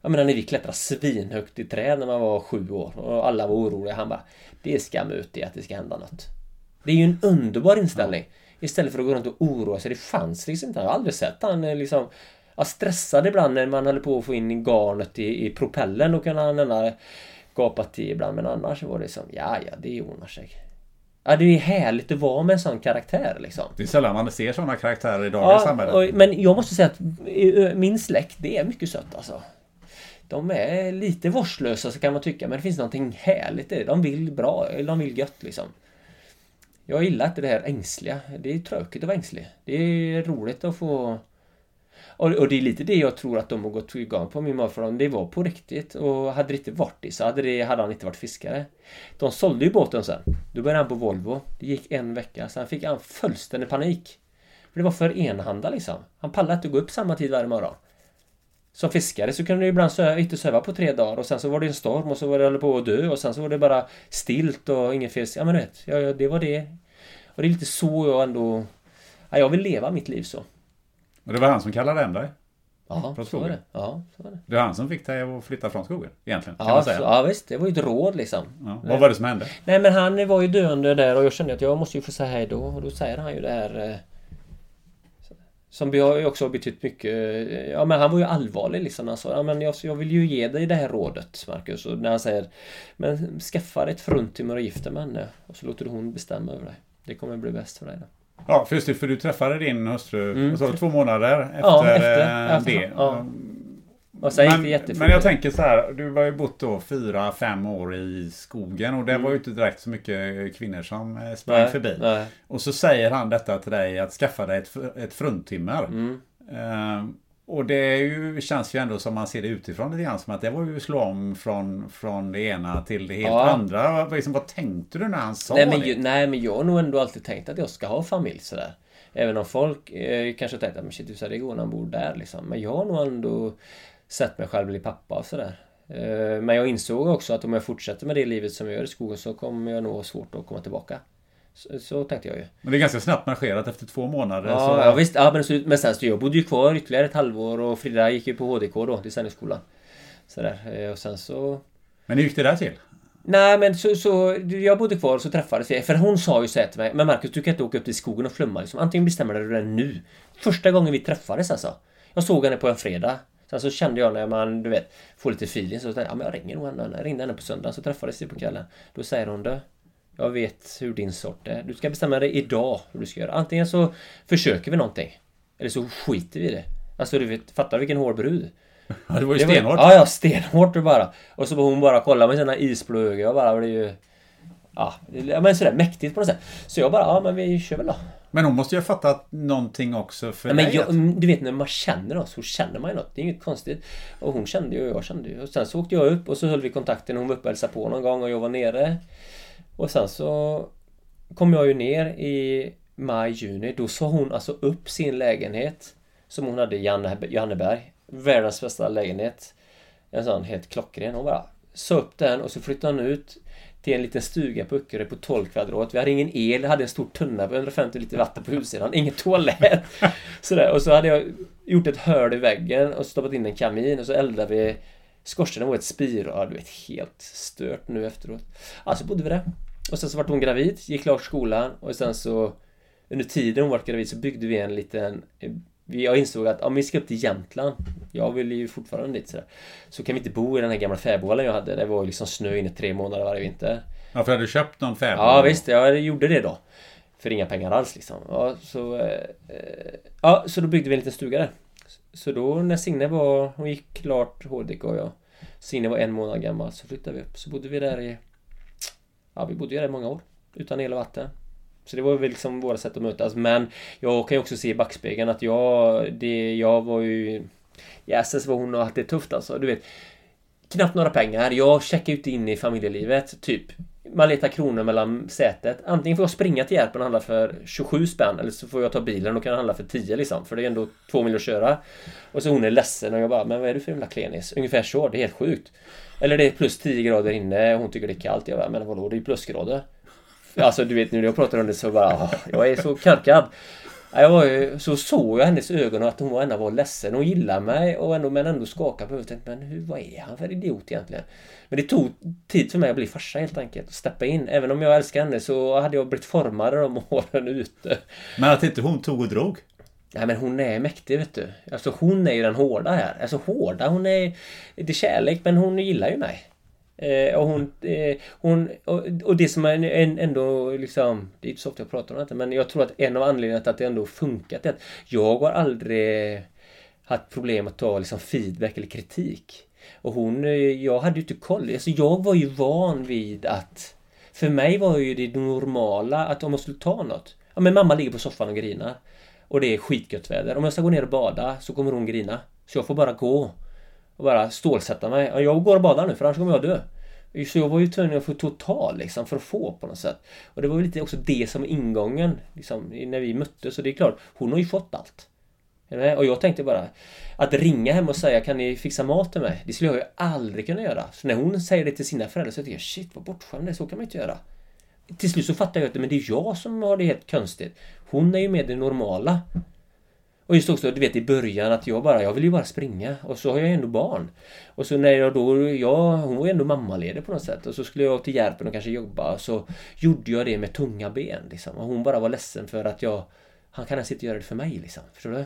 [SPEAKER 3] Jag menar när vi klättrade svinhögt i träd när man var sju år. Och alla var oroliga. Han bara Det är skam ut i att det ska hända något. Det är ju en underbar inställning. Istället för att gå runt och oroa sig. Det fanns liksom inte. Jag har aldrig sett han eh, liksom... Jag stressade ibland när man höll på att få in garnet i, i propellen. Då kunde han gapat till ibland. Men annars var det som, ja ja, det ordnar sig. Ja, det är härligt att vara med en sån karaktär liksom.
[SPEAKER 2] Det är sällan man ser sådana karaktärer i dagens
[SPEAKER 3] Ja,
[SPEAKER 2] samhälle.
[SPEAKER 3] och, men jag måste säga att eh, min släkt, det är mycket sött alltså. De är lite vårdslösa så kan man tycka, men det finns någonting härligt i det. De vill bra, eller de vill gött liksom. Jag gillar inte det här ängsliga. Det är tråkigt att vara ängslig. Det är roligt att få... Och, och det är lite det jag tror att de har gått igång på min morfar. Det var på riktigt. Och hade det inte varit det så hade, det, hade han inte varit fiskare. De sålde ju båten sen. Då började han på Volvo. Det gick en vecka. Sen fick han fullständig panik. För det var för enhanda liksom. Han pallade inte gå upp samma tid varje morgon. Som fiskare så kunde du ibland inte söva på tre dagar och sen så var det en storm och så var det på att dö och sen så var det bara stilt och ingen fisk. Ja men du vet, ja, ja, det var det. Och det är lite så jag ändå... Ja, jag vill leva mitt liv så.
[SPEAKER 2] Och det var han som kallade hem dig.
[SPEAKER 3] Ja,
[SPEAKER 2] Från
[SPEAKER 3] så
[SPEAKER 2] skogen?
[SPEAKER 3] det. Ja, så var det.
[SPEAKER 2] Det var han som fick dig att flytta från skogen. Egentligen. Kan
[SPEAKER 3] Ja,
[SPEAKER 2] man
[SPEAKER 3] så,
[SPEAKER 2] säga.
[SPEAKER 3] ja visst, det var ju ett råd liksom.
[SPEAKER 2] Ja. Vad var det som hände?
[SPEAKER 3] Nej men han var ju döende där och jag kände att jag måste ju få säga hej då och då säger han ju det här eh, Som ju också har betytt mycket Ja men han var ju allvarlig liksom Han sa ja men jag, jag vill ju ge dig det här rådet Marcus och när han säger Men skaffa dig ett fruntimmer och gift dig med henne Och så låter du hon bestämma över dig Det kommer bli bäst för dig då
[SPEAKER 2] Ja, för just det, för du träffade din hustru
[SPEAKER 3] Mm.
[SPEAKER 2] du, två månader efter,
[SPEAKER 3] Ja, efter.
[SPEAKER 2] eh,
[SPEAKER 3] Efter,
[SPEAKER 2] det.
[SPEAKER 3] ja. Och sen gick det
[SPEAKER 2] Men, men jag tänker så här, du har ju bott då fyra, fem år i skogen och det
[SPEAKER 3] Mm.
[SPEAKER 2] var ju inte direkt så mycket kvinnor som eh, sprang
[SPEAKER 3] Nej,
[SPEAKER 2] förbi.
[SPEAKER 3] nej.
[SPEAKER 2] Och så säger han detta till dig att skaffa dig ett, ett fruntimmer.
[SPEAKER 3] Mm.
[SPEAKER 2] Och det ju, känns ju ändå som man ser det utifrån lite grann som att det var ju slå om från, från det ena till det helt
[SPEAKER 3] Ja.
[SPEAKER 2] andra. Vad- Liksom, vad tänkte du när han sa
[SPEAKER 3] Nej men,
[SPEAKER 2] det?
[SPEAKER 3] nej men jag har nog ändå alltid tänkt att jag ska ha familj sådär. Även om folk eh, kanske tänkt att men shit, det gå när han bor där liksom. Men jag har nog ändå sett mig själv bli pappa och sådär. Eh, men jag insåg också att om jag fortsätter med det livet som jag gör i skogen så kommer jag nog ha svårt att komma tillbaka. Så, så tänkte jag ju.
[SPEAKER 2] Men det är ganska snabbt marscherat efter två månader.
[SPEAKER 3] Ja,
[SPEAKER 2] så...
[SPEAKER 3] ja visst. Ja, men, så, men sen så jag bodde ju kvar ytterligare ett halvår och Frida gick ju på HDK då, designskolan. Sådär. Eh, Och sen så
[SPEAKER 2] Men hur gick det där till?
[SPEAKER 3] Nej men så, så jag bodde kvar och så träffades vi. För hon sa ju så här till mig. Men Marcus du kan inte åka upp till skogen och flumma liksom. Antingen bestämmer du dig nu. Första gången vi träffades alltså. Jag såg henne på en fredag. Sen så kände jag när man, du vet, får lite feeling så tänkte jag, ja men jag ringer nog henne. Jag ringde henne på söndagen så träffades vi på kvällen. Då säger hon det. Jag vet hur din sort är. Du ska bestämma dig idag hur du ska göra. Antingen så försöker vi någonting. Eller så skiter vi i det. Alltså du vet, fattar vilken hård brud. *laughs*
[SPEAKER 2] Ja, det var ju
[SPEAKER 3] Det var-
[SPEAKER 2] stenhårt.
[SPEAKER 3] Ja, ja, stenhårt bara. Och så var hon bara kolla med sina isblå ögon. Jag bara blev ju... Ja, men sådär mäktigt på något sätt. Så jag bara, ja men vi kör väl då.
[SPEAKER 2] Men hon måste ju ha fattat någonting också för
[SPEAKER 3] Ja, men jag, du vet när man känner oss så känner man ju något. Det är inget konstigt. Och hon kände ju och jag kände ju. Och sen så åkte jag upp och så höll vi kontakten. Hon var uppe och hälsade på någon gång och jag var nere. Och sen så kom jag ju ner i maj, juni. Då sa hon alltså upp sin lägenhet. Som hon hade i Janne- Janneberg. Världens bästa lägenhet. En sån helt klockren. Hon bara sa upp den och så flyttade hon ut till en liten stuga på Öckerö på 12 kvadrat. Vi hade ingen el, hade en stor tunna på 150 liter vatten på utsidan. Ingen toalett. *laughs* Sådär. Och så hade jag gjort ett hål i väggen och stoppat in en kamin och så eldade vi Skorstenen var ett spir och du vet helt stört nu efteråt. Ja, så bodde vi där. Och sen så vart hon gravid, gick klart skolan och sen så under tiden hon var gravid så byggde vi en liten jag insåg att om vi ska upp till Jämtland. Jag vill ju fortfarande dit sådär. Så kan vi inte bo i den här gamla fäboden jag hade. Det var ju liksom snö inne tre månader varje vinter.
[SPEAKER 2] Ja, för hade du köpt någon fäbod?
[SPEAKER 3] Ja visst, jag gjorde det då. För inga pengar alls liksom. Ja så eh, Ja så då byggde vi en liten stuga där. Så då när Signe var Hon gick klart HDK och jag Signe var en månad gammal så flyttade vi upp. Så bodde vi där i Ja vi bodde ju där i många år Utan el och vatten så det var väl liksom våra sätt att mötas men Jag kan ju också se i backspegeln att jag det, Jag var ju Jäses vad hon har haft det tufft alltså du vet Knappt några pengar. Jag checkar ju inte in i familjelivet. Typ. Man letar kronor mellan sätet. Antingen får jag springa till Järpen och handla för 27 spänn. Eller så får jag ta bilen och kan handla för 10 liksom. För det är ändå två mil att köra. Och så hon är ledsen och jag bara, men vad är du för jävla klenis? Ungefär så. Det är helt sjukt. Eller det är plus 10 grader inne och hon tycker det är kallt. Jag bara, men vadå? Det är ju plusgrader. Alltså du vet nu när jag pratar om det så bara, jag är så knarkad. Ja, Jag var ju, så såg jag hennes ögon och att hon ändå var ledsen. Hon gillade mig och ändå, men ändå skakade på huvudet. Tänkte, Men hur, vad är han för idiot egentligen? Men det tog tid för mig att bli farsa helt enkelt. Steppa in. Även om jag älskar henne så hade jag blivit formad de *laughs* åren ute.
[SPEAKER 2] Men att inte hon tog och drog.
[SPEAKER 3] Nej men hon är mäktig vet du. Alltså hon är ju den hårda här. Alltså hårda, hon är... Det är kärlek men hon gillar ju mig. Eh, och hon... Eh, hon och, och det som är en, ändå liksom... Det är inte så ofta jag pratar om detta men jag tror att en av anledningarna till att det ändå funkat är att jag har aldrig haft problem att ta liksom feedback eller kritik. Och hon... Eh, jag hade ju inte koll. Alltså jag var ju van vid att... För mig var ju det normala att om jag skulle ta något. Ja men mamma ligger på soffan och grinar. Och det är skitgött väder. Om jag ska gå ner och bada så kommer hon grina. Så jag får bara gå. Och bara stålsätta mig. Ja, Jag går och badar nu för annars kommer jag dö. Så jag var ju tvungen att få total liksom för att få på något sätt. Och det var ju lite också det som var ingången liksom, när vi möttes. Så det är klart, hon har ju fått allt. Och jag tänkte bara att ringa hem och säga kan ni fixa mat till mig? Det skulle jag ju aldrig kunna göra. Så när hon säger det till sina föräldrar så tänker jag shit vad bortskämd det är, så kan man inte göra. Till slut så fattar jag att men det är jag som har det helt konstigt. Hon är ju med det normala. Och just också, du vet i början att jag bara, jag vill ju bara springa. Och så har jag ju ändå barn. Och så när jag då, jag, hon var ju ändå mammaledig på något sätt. Och så skulle jag till Järpen och kanske jobba. Och så gjorde jag det med tunga ben liksom. Och hon bara var ledsen för att jag, han kan ens inte göra det för mig liksom. Förstår du?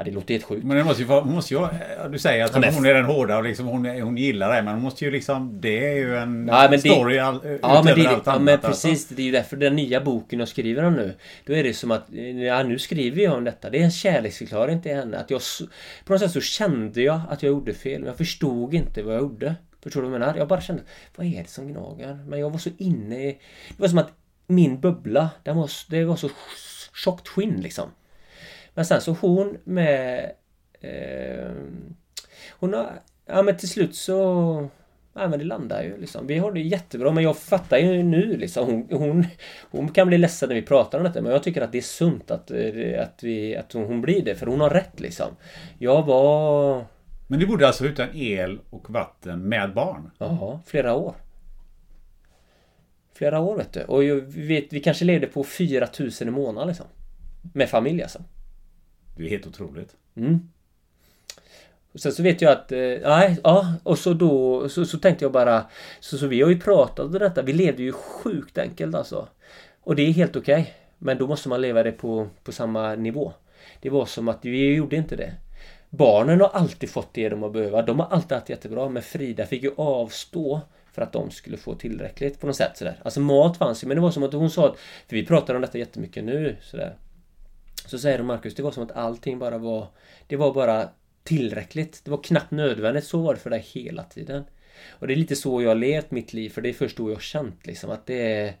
[SPEAKER 3] Ja, det låter helt sjukt.
[SPEAKER 2] Men det måste ju hon måste ju, du säger att hon är den hårda och liksom hon, hon gillar det. Men hon måste ju liksom, det är ju en
[SPEAKER 3] Ja, men det-
[SPEAKER 2] story all,
[SPEAKER 3] Ja men, det,
[SPEAKER 2] allt
[SPEAKER 3] ja,
[SPEAKER 2] annat.
[SPEAKER 3] men
[SPEAKER 2] alltså.
[SPEAKER 3] precis, det är ju därför den nya boken jag skriver om nu Då är det som att, ja nu skriver jag om detta Det är en kärleksförklaring till henne att jag På något sätt så kände jag att jag gjorde fel men jag förstod inte vad jag gjorde Förstår du vad jag menar? Jag bara kände Vad är det som gnager? Men jag var så inne i Det var som att min bubbla, den var, det var så tjockt skinn liksom Men sen så hon med eh, Hon har Ja men till slut så Ja men det landar ju liksom. Vi har det jättebra men jag fattar ju nu liksom. Hon, hon, hon kan bli ledsen när vi pratar om detta men jag tycker att det är sunt att, eh, att, vi, att hon, hon blir det. För hon har rätt liksom. Jag var...
[SPEAKER 2] Men du bodde alltså utan el och vatten med barn?
[SPEAKER 3] Ja, flera år. Flera år vet du. Och jag vet, vi kanske levde på 4000 i månaden liksom. Med familj alltså.
[SPEAKER 2] Det är helt otroligt.
[SPEAKER 3] Mm. Och sen så vet jag att, eh, ja, och så då, så, så tänkte jag bara, så, så vi har ju pratat om detta, vi levde ju sjukt enkelt alltså. Och det är helt okej. men då måste man leva det på, på samma nivå. Det var som att vi gjorde inte det. Barnen har alltid fått det de har behövt. De har alltid haft jättebra, men Frida fick ju avstå för att de skulle få tillräckligt på något sätt sådär. Alltså mat fanns ju, men det var som att hon sa att, för vi pratar om detta jättemycket nu sådär. Så säger Marcus, det var som att allting bara var Det var bara tillräckligt. Det var knappt nödvändigt. Så var det för dig hela tiden. Och det är lite så jag har levt mitt liv. För det är först då jag har känt liksom att det är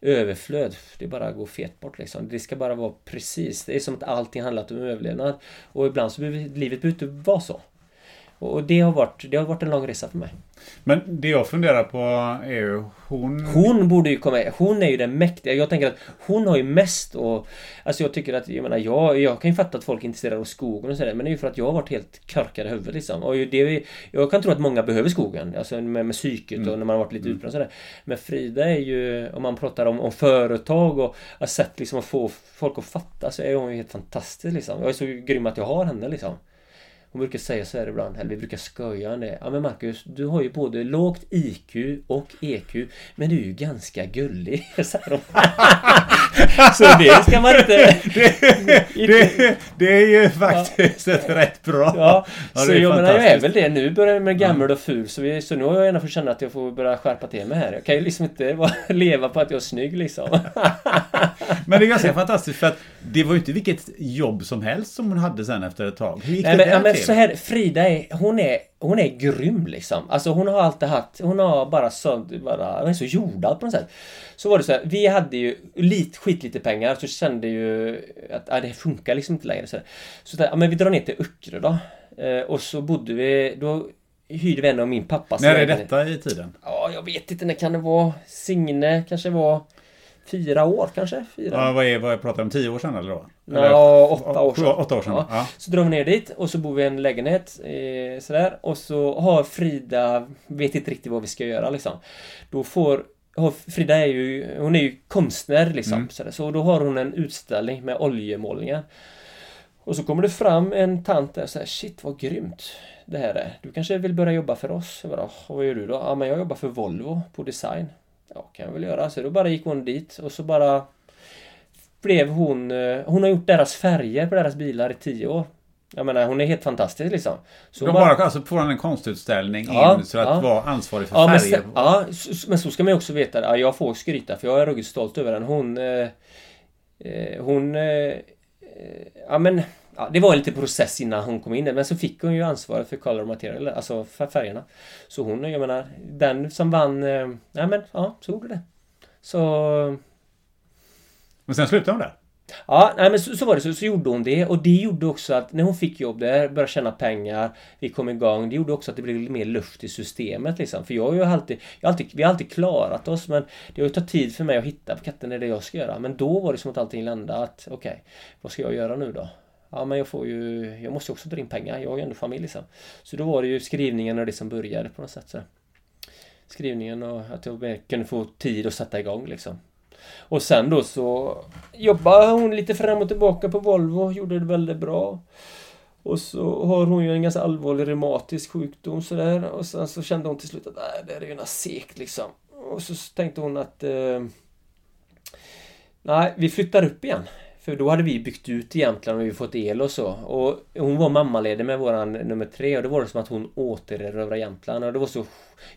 [SPEAKER 3] överflöd. Det bara går fet bort liksom. Det ska bara vara precis. Det är som att allting handlat om överlevnad. Och ibland så behöver livet behöver inte vara så. Och det har varit, det har varit en lång resa för mig.
[SPEAKER 2] Men det jag funderar på är ju hon...
[SPEAKER 3] Hon borde ju komma Hon är ju den mäktiga. Jag tänker att hon har ju mest och... Alltså jag tycker att, jag menar, jag, jag kan ju fatta att folk är intresserade av skogen och sådär. Men det är ju för att jag har varit helt körkad i huvudet liksom. Och det, jag kan tro att många behöver skogen. Alltså med, med psyket och när man har varit lite utbränd och sådär. Men Frida är ju, om man pratar om, om företag och har sett liksom att få folk att fatta så är hon ju helt fantastisk liksom. Jag är så grym att jag har henne liksom. Hon brukar säga så här ibland, eller vi brukar skoja om det. Ja men Marcus, du har ju både lågt IQ och EQ, men du är ju ganska gullig. *laughs* hon. *laughs* så det ska man inte...
[SPEAKER 2] det, det är ju faktiskt ett rätt bra.
[SPEAKER 3] Ja,
[SPEAKER 2] Ja,
[SPEAKER 3] så
[SPEAKER 2] det är
[SPEAKER 3] jag menar jag är väl det. Nu börjar jag med gammal och ful. Så, vi, så nu har jag gärna fått känna att jag får börja skärpa till mig här. Jag kan ju liksom inte *laughs* bara leva på att jag är snygg liksom.
[SPEAKER 2] Men det är ganska fantastiskt för att det var ju inte vilket jobb som helst som hon hade sen efter ett tag. Hur gick
[SPEAKER 3] Nej
[SPEAKER 2] det
[SPEAKER 3] men, ja, men
[SPEAKER 2] till?
[SPEAKER 3] så här, Frida är, hon är, hon är grym liksom. Alltså hon har alltid haft, hon har bara så, bara, hon är så jordad på något sätt. Så var det så här, vi hade ju lite, skit lite pengar så kände ju att ja, det funkar liksom inte längre. Så, här. så där, ja, men vi drar ner till Öckerö då. Eh, och så bodde vi, då hyrde vi en av min pappas
[SPEAKER 2] När är detta i tiden?
[SPEAKER 3] Ja, jag vet inte, när kan det vara? Signe kanske var fyra år kanske? Fyra?
[SPEAKER 2] Ja, vad, är, vad jag pratar om? Tio år sedan eller då?
[SPEAKER 3] Ja, åtta år sedan.
[SPEAKER 2] Åtta år sedan.
[SPEAKER 3] Ja.
[SPEAKER 2] Ja.
[SPEAKER 3] Så drar vi ner dit och så bor vi i en lägenhet eh, sådär och så har Frida vet inte riktigt vad vi ska göra liksom. Då får Frida är ju, hon är ju konstnär liksom. Mm. Så, så då har hon en utställning med oljemålningar. Och så kommer det fram en tant där och säger Shit vad grymt det här är. Du kanske vill börja jobba för oss? Jag bara, vad gör du då? Ja men jag jobbar för Volvo på design. Ja kan jag väl göra. Så då bara gick hon dit och så bara blev hon... Eh, hon har gjort deras färger på deras bilar i tio år. Jag menar hon är helt fantastisk liksom.
[SPEAKER 2] Så de bara, alltså får en konstutställning ja, in så att ja. vara ansvarig för
[SPEAKER 3] ja,
[SPEAKER 2] färger?
[SPEAKER 3] Men, ja, men så ska man ju också veta. Ja, jag får skryta för jag är ruggigt stolt över den. Hon... Eh, eh hon... Eh, ja men... Ja, det var en liten process innan hon kom in men så fick hon ju ansvaret för color material, alltså för färgerna. Så hon, jag menar, den som vann... Eh, ja men, ja, så gjorde det. Så...
[SPEAKER 2] Men sen slutade hon där?
[SPEAKER 3] Ja, nej men så, så var det. Så, så gjorde hon det. Och det gjorde också att när hon fick jobb där, började tjäna pengar, vi kom igång. Det gjorde också att det blev mer luft i systemet liksom. För jag har ju alltid, jag alltid vi har alltid klarat oss men det har ju tagit tid för mig att hitta katten är det jag ska göra. Men då var det som att allting landade att okej, okay, vad ska jag göra nu då? Ja men jag får ju, jag måste också dra in pengar. Jag har ju ändå familj sen. Så då var det ju skrivningen och det som började på något sätt. Så. Skrivningen och att jag kunde få tid att sätta igång liksom. Och sen då så jobbade hon lite fram och tillbaka på Volvo, gjorde det väldigt bra. Och så har hon ju en ganska allvarlig reumatisk sjukdom sådär. Och sen så kände hon till slut att äh, det är ju något segt liksom. Och så tänkte hon att eh, Nej, vi flyttar upp igen. För då hade vi byggt ut i Jämtland och vi fått el och så. Och hon var mammaledig med våran nummer tre och det var det som att hon återerövrade Jämtland. Och det var så...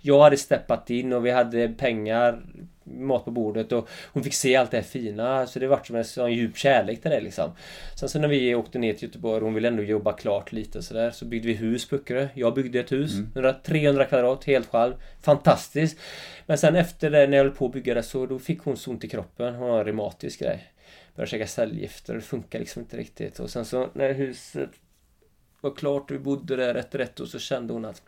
[SPEAKER 3] Jag hade steppat in och vi hade pengar, mat på bordet och hon fick se allt det här fina. Så det vart som en sån djup kärlek till det liksom. Sen så när vi åkte ner till Göteborg och hon ville ändå jobba klart lite sådär. Så byggde vi hus på Öckerö. Jag byggde ett hus. Mm. 300 kvadrat, helt själv. Fantastiskt. Men sen efter det, när jag höll på att bygga det så då fick hon så ont i kroppen. Hon har en reumatisk grej började käka cellgifter. Det funkar liksom inte riktigt. Och sen så när huset var klart och vi bodde där rätt rätt och så kände hon att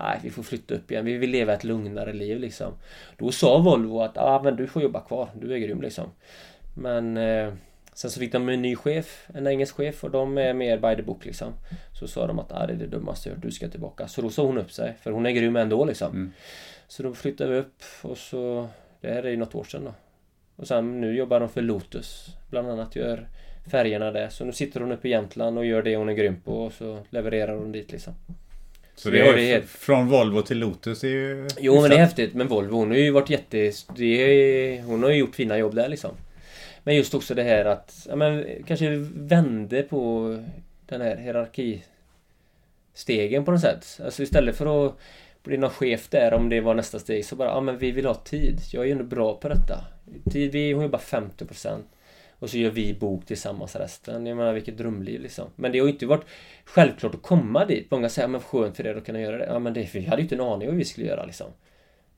[SPEAKER 3] Nej, vi får flytta upp igen. Vi vill leva ett lugnare liv liksom. Då sa Volvo att ah, men du får jobba kvar. Du är grym liksom. Men eh, sen så fick de en ny chef, en engelsk chef och de är mer by the book liksom. Så sa de att ah, det är det dummaste jag hört, du ska tillbaka. Så då sa hon upp sig, för hon är grym ändå liksom. Mm. Så då flyttade vi upp och så... Det här är ju något år sedan då. Och sen nu jobbar de för Lotus. Bland annat gör färgerna där. Så nu sitter hon uppe i Jämtland och gör det hon är grym på och så levererar hon dit liksom.
[SPEAKER 2] Så det är det helt... från Volvo till Lotus är ju...
[SPEAKER 3] Jo men det är häftigt. Men Volvo hon har ju varit jätte... Är... Hon har ju gjort fina jobb där liksom. Men just också det här att... Ja, men, kanske vände på den här hierarkistegen på något sätt. Alltså istället för att bli någon chef där om det var nästa steg så bara, ja men vi vill ha tid. Jag är ju ändå bra på detta. Vi, hon jobbar 50% och så gör vi bok tillsammans resten. Jag menar vilket drömliv liksom. Men det har ju inte varit självklart att komma dit. Många säger, men skönt för er att kunna göra det. Ja men det, vi hade ju inte en aning om vad vi skulle göra liksom.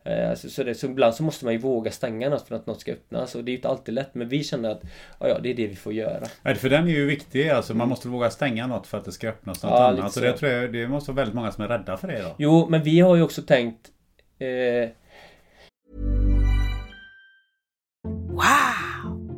[SPEAKER 3] Eh, så, så, det, så ibland så måste man ju våga stänga något för att något ska öppnas. Och det är ju inte alltid lätt. Men vi känner att ja, ja, det är det vi får göra.
[SPEAKER 2] Nej, för den är ju viktig. Alltså, man måste våga stänga något för att det ska öppnas något ja, annat. Så det, tror jag, det måste vara väldigt många som är rädda för det. Då.
[SPEAKER 3] Jo, men vi har ju också tänkt eh...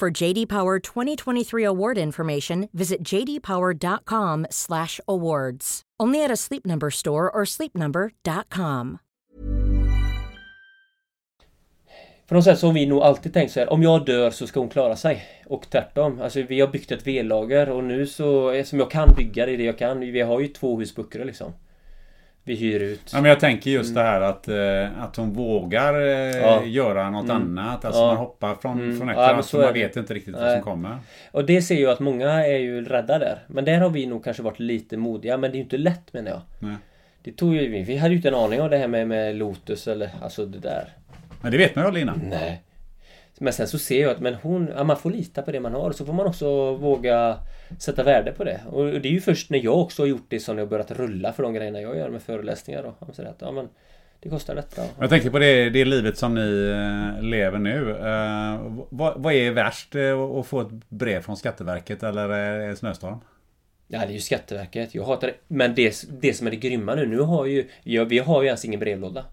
[SPEAKER 4] For JD Power 2023 award information, visit jdpower.com/awards. Only at a Sleep Number store or sleepnumber.com.
[SPEAKER 3] På något sätt så har vi nog alltid tänkt så här, om jag dör så ska hon klara sig. Och tvärtom. Alltså vi har byggt ett V-lager och nu så, som jag kan bygga det är det jag kan. Vi har ju två hus Buckerö liksom. Vi hyr ut.
[SPEAKER 2] Ja, men jag tänker just det här att, eh, att hon vågar eh,
[SPEAKER 3] Ja.
[SPEAKER 2] göra något
[SPEAKER 3] Mm.
[SPEAKER 2] annat. Alltså
[SPEAKER 3] Ja.
[SPEAKER 2] man hoppar från,
[SPEAKER 3] Mm.
[SPEAKER 2] från ett
[SPEAKER 3] Ja, så
[SPEAKER 2] man vet inte riktigt vad
[SPEAKER 3] Nej.
[SPEAKER 2] som kommer.
[SPEAKER 3] Och det ser jag att många är ju rädda där. Men där har vi nog kanske varit lite modiga. Men det är ju inte lätt menar jag.
[SPEAKER 2] Nej.
[SPEAKER 3] Det tog ju vi. Vi hade ju inte en aning om det här med, med Lotus eller alltså det där.
[SPEAKER 2] Men det vet man ju aldrig innan.
[SPEAKER 3] Nej. Men sen så ser jag att men hon, ja, man får lita på det man har. Så får man också våga sätta värde på det. Och det är ju först när jag också har gjort det som jag börjat rulla för de grejerna jag gör med föreläsningar. Då. Säger att, ja, men det kostar detta.
[SPEAKER 2] Jag tänker på det, det livet som ni eh, lever nu. Eh, vad, vad är värst? eh, Att få ett brev från Skatteverket eller eh, snöstorm?
[SPEAKER 3] Ja, det är ju Skatteverket. Jag hatar det. Men det, det som är det grymma nu, nu har ju... Ja, vi har ju ens ingen brevlåda.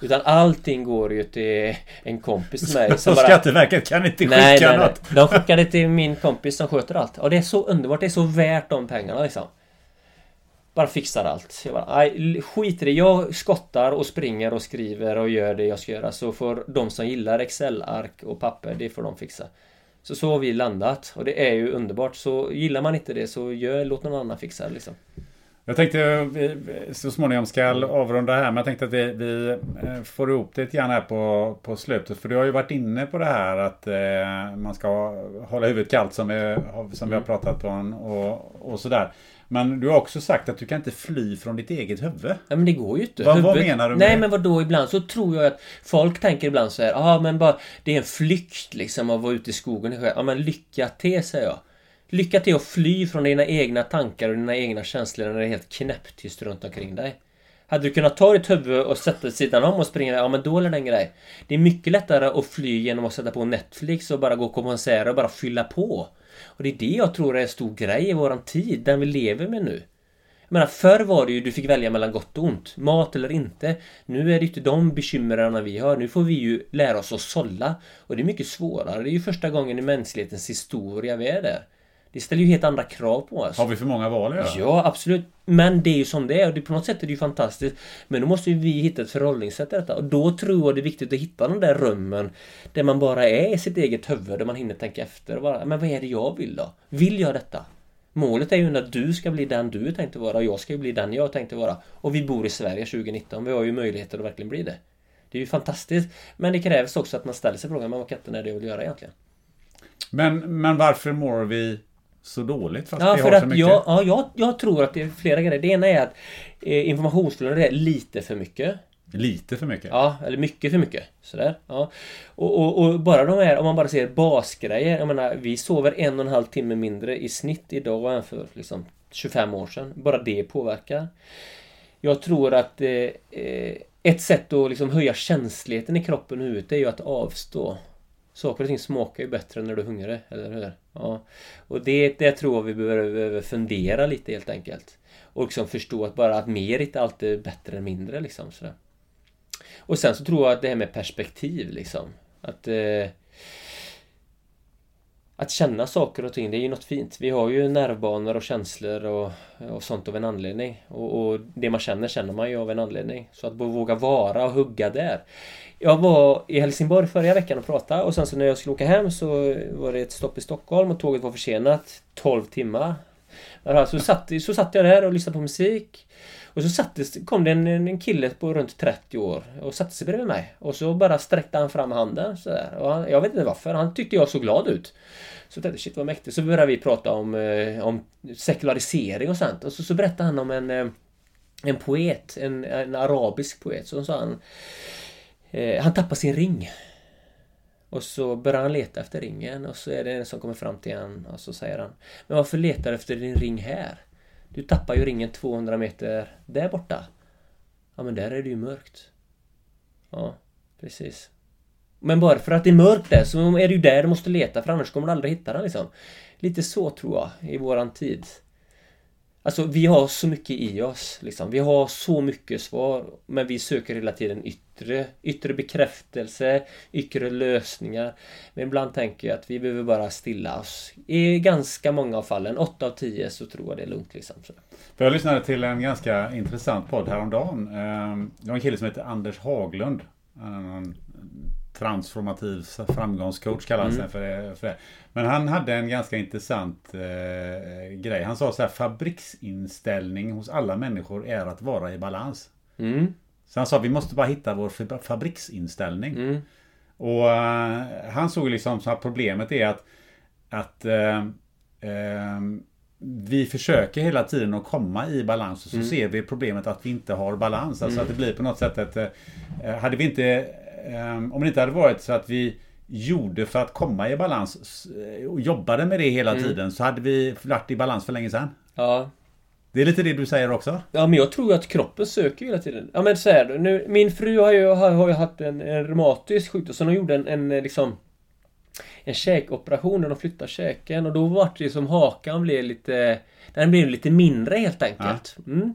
[SPEAKER 3] Utan allting går ju till en kompis till mig *laughs*
[SPEAKER 2] Så Skatteverket kan inte skicka
[SPEAKER 3] nej, nej, nej.
[SPEAKER 2] något?
[SPEAKER 3] De skickar det till min kompis som sköter allt. Och det är så underbart. Det är så värt de pengarna liksom. Bara fixar allt. Jag bara, nej, skit i det. Jag skottar och springer och skriver och gör det jag ska göra. Så får de som gillar Excel-ark och papper, det får de fixa. Så så har vi landat. Och det är ju underbart. Så gillar man inte det så gör, låt någon annan fixa det liksom.
[SPEAKER 2] Jag tänkte vi så småningom ska avrunda här men jag tänkte att vi, vi eh, får ihop det lite grann här på, på slutet. För du har ju varit inne på det här att eh, man ska hålla huvudet kallt som vi, har- som vi har pratat om och, och sådär. Men du har också sagt att du kan inte fly från ditt eget huvud.
[SPEAKER 3] Ja men det går ju inte.
[SPEAKER 2] Vad- vad menar du med
[SPEAKER 3] Nej
[SPEAKER 2] det?
[SPEAKER 3] men vad då ibland så tror jag att folk tänker ibland så här, ja men bara det är en flykt liksom att vara ute i skogen. Ja men lycka till säger jag. Lycka till att fly från dina egna tankar och dina egna känslor när det är helt knäpptyst runt omkring dig. Hade du kunnat ta ditt huvud och sätta dig sidan om och springa, ja men då är det en grej. Det är mycket lättare att fly genom att sätta på Netflix och bara gå på konserter och bara fylla på. Och det är det jag tror är en stor grej i våran tid, den vi lever med nu. Jag menar, förr var det ju du fick välja mellan gott och ont. Mat eller inte. Nu är det ju inte de bekymren vi har. Nu får vi ju lära oss att sålla. Och det är mycket svårare. Det är ju första gången i mänsklighetens historia vi är där. Det ställer ju helt andra krav på oss.
[SPEAKER 2] Har vi för många val att göra?
[SPEAKER 3] Ja, absolut. Men det är ju som det är och det, på något sätt är det ju fantastiskt. Men då måste ju vi hitta ett förhållningssätt till detta. Och då tror jag det är viktigt att hitta de där rummen där man bara är i sitt eget huvud, där man hinner tänka efter. Och bara, men vad är det jag vill då? Vill jag detta? Målet är ju att du ska bli den du är tänkt att vara och jag ska ju bli den jag är tänkt att vara. Och vi bor i Sverige 2019. Vi har ju möjligheter att verkligen bli det. Det är ju fantastiskt. Men det krävs också att man ställer sig frågan, men vad katten är det jag vill göra egentligen?
[SPEAKER 2] Men, men varför mår vi så dåligt fast
[SPEAKER 3] Ja,
[SPEAKER 2] vi har så
[SPEAKER 3] att
[SPEAKER 2] mycket?
[SPEAKER 3] jag, ja, jag, jag tror att det är flera grejer. Det ena är att eh, informationsflödet är lite för mycket.
[SPEAKER 2] Lite för mycket?
[SPEAKER 3] Ja, eller mycket för mycket. Sådär. Ja. Och, och, och bara de här, om man bara ser basgrejer. Jag menar, vi sover en och en halv timme mindre i snitt idag än för liksom, 25 år sedan. Bara det påverkar. Jag tror att eh, eh, ett sätt att liksom höja känsligheten i kroppen och huvudet är ju att avstå. Saker och ting smakar ju bättre när du är hungrig, eller hur? Ja. Och det, det tror jag vi behöver, fundera lite helt enkelt. Och liksom förstå att bara att mer inte alltid är bättre än mindre liksom. Sådär. Och sen så tror jag att det här med perspektiv liksom. Att... Eh, att känna saker och ting, det är ju något fint. Vi har ju nervbanor och känslor och, och sånt av en anledning. Och, och det man känner, känner man ju av en anledning. Så att våga vara och hugga där. Jag var i Helsingborg förra veckan och pratade och sen så när jag skulle åka hem så var det ett stopp i Stockholm och tåget var försenat 12 timmar. Så satt, så satt jag där och lyssnade på musik. Och så sattes, kom det en, en kille på runt 30 år och satte sig bredvid mig. Och så bara sträckte han fram handen sådär. Och han, jag vet inte varför, han tyckte jag såg glad ut. Så jag tänkte shit vad mäktigt. Så började vi prata om, eh, om sekularisering och sånt. Och så, så berättade han om en, eh, en poet, en, en arabisk poet. Så sa han eh, Han tappade sin ring. Och så börjar han leta efter ringen och så är det en som kommer fram till han och så säger han Men varför letar du efter din ring här? Du tappar ju ringen 200 meter där borta. Ja men där är det ju mörkt. Ja, precis. Men bara för att det är mörkt där så är det ju där du måste leta för annars kommer du aldrig hitta den liksom. Lite så tror jag i våran tid. Alltså vi har så mycket i oss liksom. Vi har så mycket svar men vi söker hela tiden yttre, yttre bekräftelse, yttre lösningar. Men ibland tänker jag att vi behöver bara stilla oss. I ganska många av fallen, 8 av 10 så tror jag det är lugnt liksom.
[SPEAKER 2] För jag lyssnade till en ganska intressant podd häromdagen. Ehm, det var en kille som heter Anders Haglund. Ehm, transformativ framgångscoach sig mm. för, det, för det. Men han hade en ganska intressant eh, grej. Han sa så här, fabriksinställning hos alla människor är att vara i balans. Mm. Så han sa, vi måste bara hitta vår fabriksinställning. Mm. Och uh, han såg liksom så att problemet är att, att uh, uh, vi försöker hela tiden att komma i balans och så mm. ser vi problemet att vi inte har balans. Alltså mm. att det blir på något sätt att hade vi inte om det inte hade varit så att vi gjorde för att komma i balans och jobbade med det hela mm. tiden så hade vi varit i balans för länge sedan.
[SPEAKER 3] Ja.
[SPEAKER 2] Det är lite det du säger också?
[SPEAKER 3] Ja men jag tror att kroppen söker hela tiden. Ja men så här, nu, min fru har ju, har, har ju haft en, en reumatisk sjukdom så hon gjorde en, en liksom en käkoperation när de flyttade käken och då var det som hakan blev lite Den blev lite mindre helt enkelt. Ja. Mm.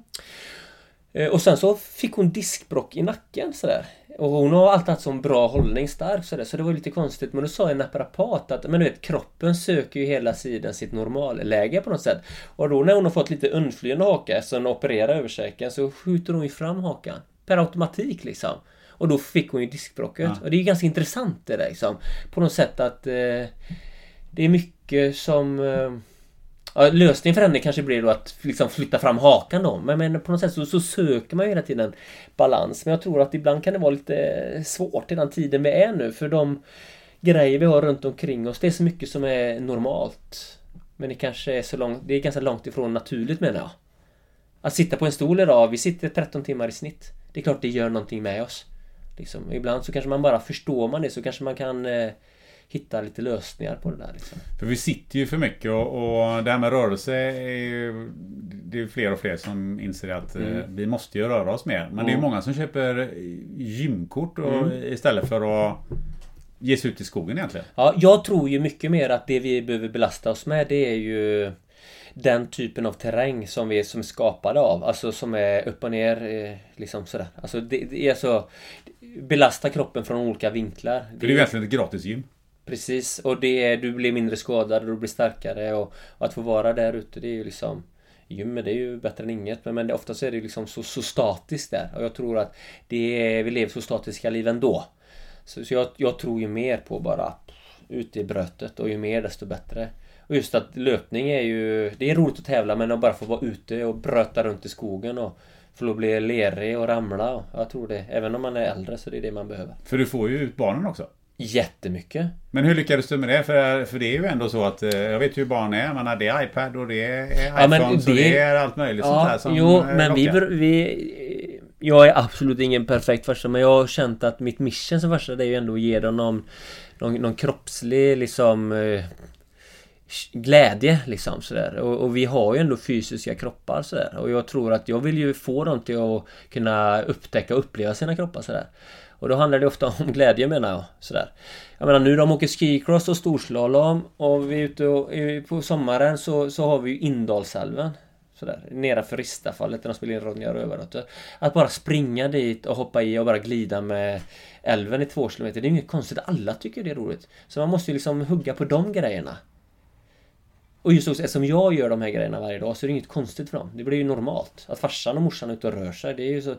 [SPEAKER 3] Eh, och sen så fick hon diskbrock i nacken sådär. Och hon har alltid haft sån bra hållning, stark sådär. Så det var lite konstigt. Men då sa en naprapat att men du vet, kroppen söker ju hela tiden sitt normalläge på något sätt. Och då när hon har fått lite undflyende haka, så hon opererar översäken, så skjuter hon ju fram hakan. Per automatik liksom. Och då fick hon ju diskbrocket. Ja. Och det är ju ganska intressant det där liksom. På något sätt att eh, det är mycket som eh, Ja, lösningen för henne kanske blir då att liksom flytta fram hakan då. Men, men på något sätt så, så, söker man ju hela tiden balans. Men jag tror att ibland kan det vara lite eh, svårt i den tiden vi är nu. För de grejer vi har runt omkring oss, det är så mycket som är normalt. Men det kanske är så långt, det är ganska långt ifrån naturligt menar jag. Att sitta på en stol idag, vi sitter 13 timmar i snitt. Det är klart det gör någonting med oss. Liksom, ibland så kanske man bara förstår man det så kanske man kan eh, hitta lite lösningar på det där. Liksom.
[SPEAKER 2] För vi sitter ju för mycket och, och det här med rörelse är ju Det är fler och fler som inser att eh, mm. vi måste ju röra oss mer. Men mm. det är ju många som köper gymkort och, mm. istället för att ge sig ut i skogen egentligen.
[SPEAKER 3] Ja, jag tror ju mycket mer att det vi behöver belasta oss med det är ju den typen av terräng som vi som är skapade av. Alltså som är upp och ner. Eh, liksom sådär. Alltså det, det är så Belasta kroppen från olika vinklar.
[SPEAKER 2] Det, det är ju egentligen ett gratis gym.
[SPEAKER 3] Precis, och det är, du blir mindre skadad och du blir starkare och, och att få vara där ute det är ju liksom Gymmet det är ju bättre än inget men, men det, oftast är det liksom så, så statiskt där och jag tror att det är, vi lever så statiska liv ändå. Så, så jag, jag tror ju mer på bara ute i brötet och ju mer desto bättre. Och just att löpning är ju... Det är roligt att tävla men att bara få vara ute och bröta runt i skogen och få bli lerig och ramla. Jag tror det. Även om man är äldre så det är det man behöver.
[SPEAKER 2] För du får ju ut barnen också.
[SPEAKER 3] Jättemycket.
[SPEAKER 2] Men hur lyckades du med det? För, för det är ju ändå så att eh, jag vet hur barn är. Man har det är iPad och det är iPhone. Ja, det, det är allt möjligt ja, sånt här som
[SPEAKER 3] Jo, eh, men vi, vi... Jag är absolut ingen perfekt farsa men jag har känt att mitt mission som farsa det är ju ändå att ge dem någon, någon, någon kroppslig liksom eh, glädje liksom sådär. Och, och, vi har ju ändå fysiska kroppar sådär. Och jag tror att jag vill ju få dem till att kunna upptäcka och uppleva sina kroppar sådär. Och då handlar det ofta om glädje menar jag. Sådär. Jag menar nu de åker skicross och storslalom och vi är ute och, på sommaren så, så har vi ju Indalsälven. Sådär, nedanför Ristafallet där de spelar in Ronja Rövardotter. Att bara springa dit och hoppa i och bara glida med älven i två kilometer. Det är ju inget konstigt. Alla tycker det är roligt. Så man måste ju liksom hugga på de grejerna. Och just också eftersom jag gör de här grejerna varje dag så är det inget konstigt för dem. Det blir ju normalt. Att farsan och morsan är ute och rör sig. Det är ju så...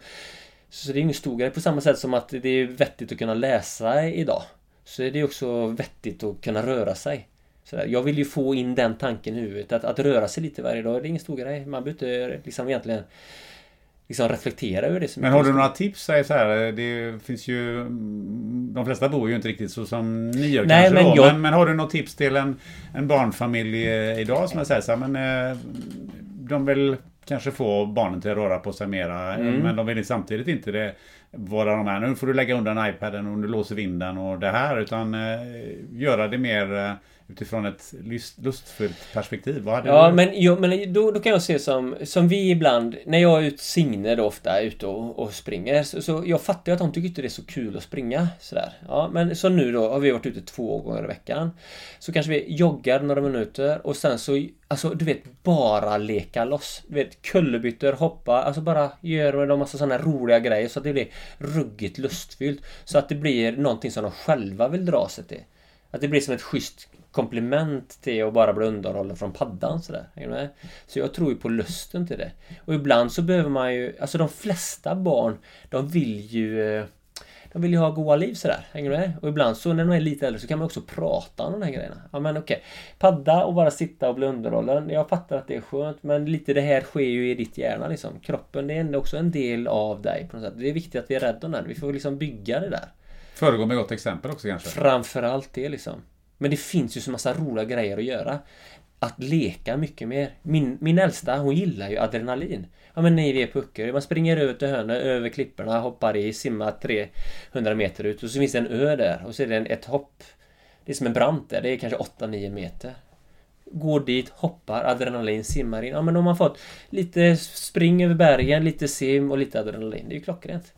[SPEAKER 3] Så det är ingen stor grej. På samma sätt som att det är vettigt att kunna läsa idag. Så är det också vettigt att kunna röra sig. Så jag vill ju få in den tanken i huvudet. Att, att röra sig lite varje dag, det är ingen stor grej. Man behöver inte liksom egentligen liksom reflektera över det.
[SPEAKER 2] Så Men har du några tips? Så här, det finns ju... De flesta bor ju inte riktigt så som ni gör Nej, kanske. Men, jag... men, men, har du något tips till en, en barnfamilj eh, idag som jag säger så här, men eh, de vill kanske få barnen till att röra på sig mera. Mm. Men de vill samtidigt inte det vara de här, nu får du lägga undan iPaden och du låser vinden och det här. Utan eh, göra det mer eh, utifrån ett lust, lustfullt perspektiv. Vad hade
[SPEAKER 3] Ja,
[SPEAKER 2] du?
[SPEAKER 3] men, jo, men då, då kan jag se som, som vi ibland, när jag är ute, Signe då ofta, är ute och, och springer, så, så jag fattar ju att hon tycker inte det är så kul att springa sådär. Ja, men så nu då har vi varit ute två gånger i veckan. Så kanske vi joggar några minuter och sen så, alltså du vet, bara leka loss. Du vet, kullerbyttor, hoppa, alltså bara gör en massa sådana roliga grejer så att det blir ruggigt lustfyllt. Så att det blir någonting som de själva vill dra sig till. Att det blir som ett schysst komplement till att bara bli underhållen från paddan sådär. Så jag tror ju på lusten till det. Och ibland så behöver man ju, alltså de flesta barn, de vill ju eh, de vill ju ha goa liv sådär. Hänger du med? Och ibland så när de är lite äldre så kan man också prata om de här grejerna. Ja men okej. Padda och bara sitta och bli underhållen. Jag fattar att det är skönt men lite det här sker ju i ditt hjärna liksom. Kroppen det är också en del av dig på något sätt. Det är viktigt att vi är rädda om den. Vi får liksom bygga det där.
[SPEAKER 2] Föregå med gott exempel också kanske?
[SPEAKER 3] Framförallt det liksom. Men det finns ju så massa roliga grejer att göra. Att leka mycket mer. Min, min äldsta, hon gillar ju adrenalin. Ja men nej, vi är på Öckerö. Man springer över till hörnet, över klipporna, hoppar i, simmar 300 meter ut och så finns det en ö där och så är det en, ett hopp. Det är som en brant där, det är kanske 8-9 meter. Går dit, hoppar, adrenalin, simmar in. Ja men om man fått lite spring över bergen, lite sim och lite adrenalin. Det är ju klockrent.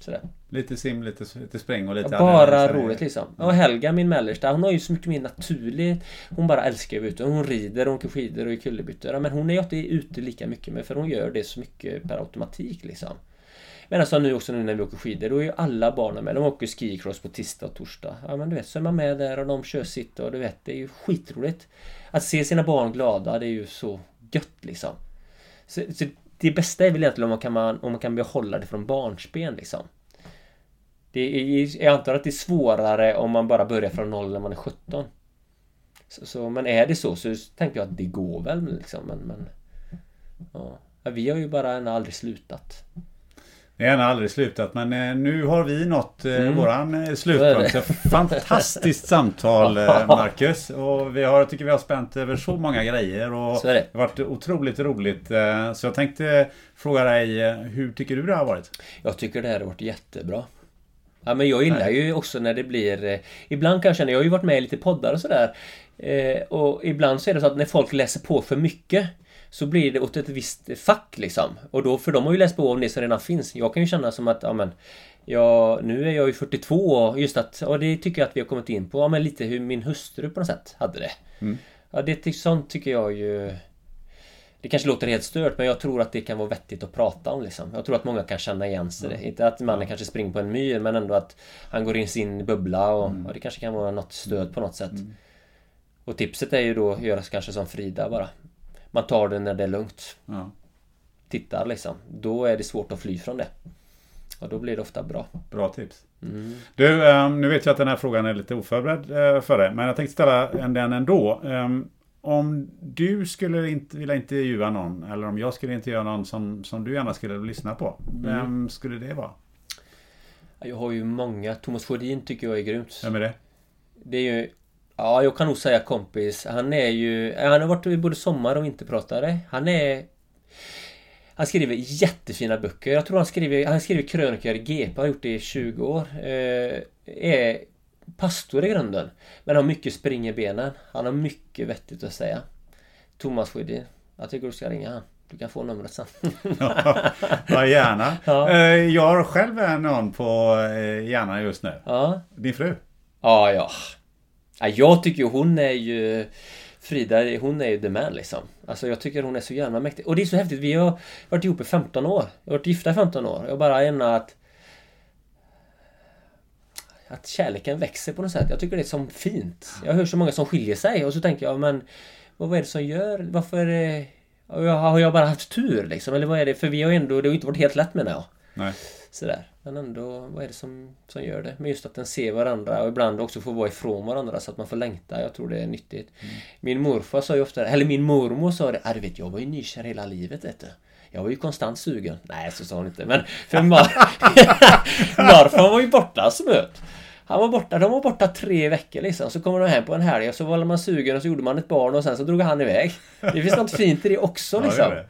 [SPEAKER 3] Sådär.
[SPEAKER 2] Lite sim, lite, lite spräng och lite...
[SPEAKER 3] Ja, bara roligt liksom. Och Helga, min mellersta, hon har ju så mycket mer naturligt. Hon bara älskar att vara ute. Hon rider, hon åker skidor och är kullerbyttor. Men hon är ju inte ute lika mycket med för hon gör det så mycket per automatik liksom. Men alltså nu också nu när vi åker skidor, då är ju alla barnen med. De åker skicross på tisdag och torsdag. Ja men du vet, så är man med där och de kör sitt och du vet, det är ju skitroligt. Att se sina barn glada, det är ju så gött liksom. Så, så det bästa är väl egentligen om man kan, om man kan behålla det från barnsben liksom. Det är, jag antar att det är svårare om man bara börjar från noll när man är 17. Så, så, men är det så så tänker jag att det går väl liksom. Men, men ja. Vi har ju bara än aldrig slutat.
[SPEAKER 2] Det har aldrig slutat men eh, nu har vi nått eh,
[SPEAKER 3] Mm.
[SPEAKER 2] våran eh, slutpunkt. Fantastiskt samtal *laughs* Marcus. Och vi har, jag tycker vi har spänt över så många grejer. Och
[SPEAKER 3] Så det.
[SPEAKER 2] har varit otroligt roligt. Så jag tänkte fråga dig, hur tycker du det har varit?
[SPEAKER 3] Jag tycker det här har varit jättebra. Ja men jag gillar ju också när det blir... Eh, ibland kan jag känna, jag har ju varit med i lite poddar och sådär. Eh, och ibland så är det så att när folk läser på för mycket så blir det åt ett visst fack liksom. Och då, för de har ju läst på om det som redan finns. Jag kan ju känna som att, ja men... Ja, nu är jag ju 42 och just att, och det tycker jag att vi har kommit in på, ja men lite hur min hustru på något sätt hade det. Ja, det sånt tycker jag ju... Det kanske låter helt stört men jag tror att det kan vara vettigt att prata om liksom. Jag tror att många kan känna igen sig det. Inte att mannen kanske springer på en myr men ändå att han går in i sin bubbla och, och det kanske kan vara något stöd på något sätt. Och tipset är ju då att göra kanske som Frida bara. Man tar det när det är lugnt.
[SPEAKER 2] Ja.
[SPEAKER 3] Tittar liksom. Då är det svårt att fly från det. Och då blir det ofta bra.
[SPEAKER 2] Bra tips. Du, eh, nu vet jag att den här frågan är lite oförberedd eh, för dig. Men jag tänkte ställa en den ändå. Eh, Om du skulle inte vilja intervjua någon, eller om jag skulle intervjua någon som, som du gärna skulle lyssna på. Vem skulle det vara?
[SPEAKER 3] Jag har ju många. Thomas Sjödin tycker jag är grymt.
[SPEAKER 2] Vem är det?
[SPEAKER 3] Det är ju... Ja, jag kan nog säga kompis. Han är ju... Han har varit både sommar och vinterpratare. Han är... Han skriver jättefina böcker. Jag tror han skriver, han skriver krönikor i GP, har gjort det i 20 år. Eh, är pastor i grunden. Men har mycket spring i benen. Han har mycket vettigt att säga. Thomas Sjödin. Jag tycker du ska ringa han. Du kan få numret sen. *laughs*
[SPEAKER 2] Ja, gärna. *laughs*
[SPEAKER 3] Ja.
[SPEAKER 2] Eh, Jag har själv någon på eh, hjärnan just nu.
[SPEAKER 3] ja.
[SPEAKER 2] Din fru.
[SPEAKER 3] Ja, ja. ja jag tycker ju hon är ju... Frida, hon är ju the man liksom. Alltså jag tycker hon är så jävla mäktig. Och det är så häftigt, vi har varit ihop i 15 år. Jag har varit gifta i 15 år. Jag bara ämnar att... Att kärleken växer på något sätt. Jag tycker det är så fint. Jag hör så många som skiljer sig och så tänker jag, men... Vad är det som gör... Varför det... Har jag bara haft tur liksom? Eller vad är det? För vi har ändå... Det har ju inte varit helt lätt menar jag.
[SPEAKER 2] Nej.
[SPEAKER 3] Sådär. Men ändå, vad är det som, som gör det? Men just att den ser varandra och ibland också får vara ifrån varandra så att man får längta. Jag tror det är nyttigt. Min morfar sa ju ofta, eller min mormor sa det, ah, du vet jag var ju nykär hela livet vet du. Jag var ju konstant sugen. Nej, så sa hon inte. Men för mar *laughs* *laughs* morfar var ju borta som möt. Han var borta, de var borta tre veckor liksom. Så kommer de hem på en helg och så var man sugen och så gjorde man ett barn och sen så drog han iväg. Det finns något fint i det också
[SPEAKER 2] Ja,
[SPEAKER 3] liksom.
[SPEAKER 2] gör det.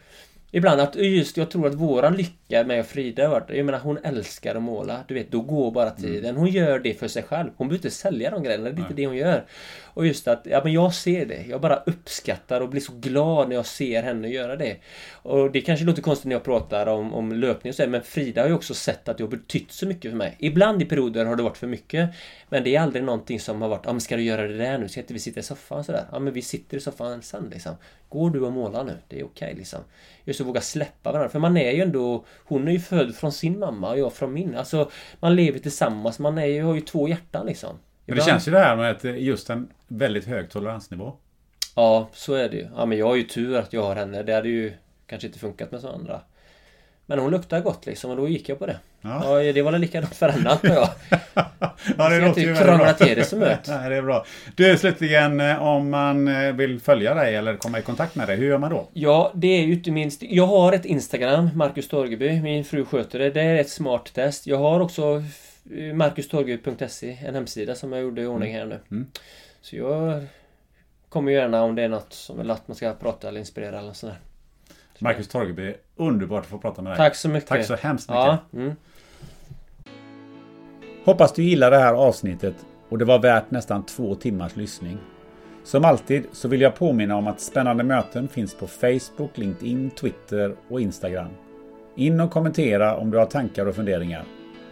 [SPEAKER 3] Ibland att just jag tror att våran lycka med Frida har varit, jag menar hon älskar att måla. Du vet, då går bara
[SPEAKER 2] Mm.
[SPEAKER 3] tiden. Hon gör det för sig själv. Hon behöver inte sälja de grejerna, det är inte det hon gör. Och just att, ja men jag ser det. Jag bara uppskattar och blir så glad när jag ser henne göra det. Och det kanske låter konstigt när jag pratar om, om löpning och så, men Frida har ju också sett att det har betytt så mycket för mig. Ibland i perioder har det varit för mycket. Men det är aldrig någonting som har varit, ja men ska du göra det där nu? Ska inte vi sitta i soffan sådär? Ja men vi sitter i soffan sen liksom. Går du och målar nu? Det är okej liksom. Just att våga släppa varandra. För man är ju ändå... Hon är ju född från sin mamma och jag från min. Alltså man lever tillsammans. Man är ju, har ju två hjärtan liksom.
[SPEAKER 2] Men det
[SPEAKER 3] Ibland-
[SPEAKER 2] känns ju det här med att eh, just en väldigt hög toleransnivå.
[SPEAKER 3] Ja, så är det ju. Ja men jag har ju tur att jag har henne. Det hade ju kanske inte funkat med så andra. Men hon luktar gott liksom och då gick jag på det.
[SPEAKER 2] Ja.
[SPEAKER 3] Ja, det var väl likadant för henne antar jag. *laughs*
[SPEAKER 2] Ja, det låter
[SPEAKER 3] inte
[SPEAKER 2] ju
[SPEAKER 3] krångla till det så mycket. *laughs*
[SPEAKER 2] Nej, det är bra. Du, slutligen, eh, om man eh, vill följa dig eller komma i kontakt med dig, hur gör man då?
[SPEAKER 3] Ja, det är ju inte minst... Jag har ett Instagram, Marcus Torgeby. Min fru sköter det. Det är ett smart test. Jag har också eh, marcustorgeby.se, en hemsida som jag gjorde i ordning här nu.
[SPEAKER 2] Mm.
[SPEAKER 3] Så jag kommer gärna om det är något som vill att man ska prata eller inspirera eller sådär.
[SPEAKER 2] Marcus Torgeby, underbart att få prata med dig.
[SPEAKER 3] Tack så mycket.
[SPEAKER 2] Tack så hemskt mycket.
[SPEAKER 3] Ja, mm.
[SPEAKER 2] Hoppas du gillar det här avsnittet och det var värt nästan två timmars lyssning. Som alltid så vill jag påminna om att spännande möten finns på Facebook, LinkedIn, Twitter och Instagram. In och kommentera om du har tankar och funderingar.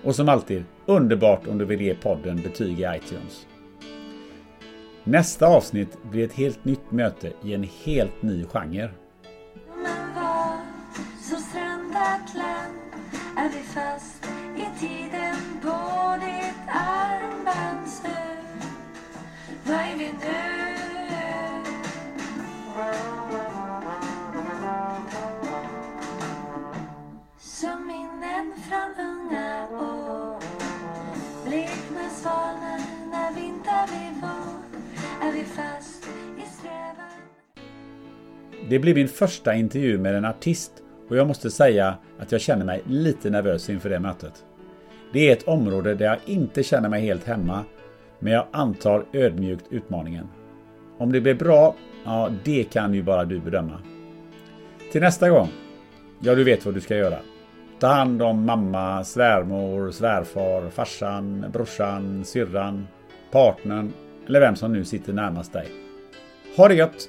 [SPEAKER 2] Och som alltid, underbart om du vill ge podden betyg i iTunes. Nästa avsnitt blir ett helt nytt möte i en helt ny genre
[SPEAKER 5] vårt land är vi fast i tiden på ditt armbandsur. Vad är vi nu? Som minnen från unga år. Bleknar svalnar när vinter blir vår. Är vi fast i strävan?
[SPEAKER 2] Det blir min första intervju med en artist och jag måste säga att jag känner mig lite nervös inför det mötet. Det är ett område där jag inte känner mig helt hemma, men jag antar ödmjukt utmaningen. Om det blir bra, ja det kan ju bara du bedöma. Till nästa gång, ja du vet vad du ska göra. Ta hand om mamma, svärmor, svärfar, farsan, brorsan, syrran, partnern eller vem som nu sitter närmast dig. Ha det gött!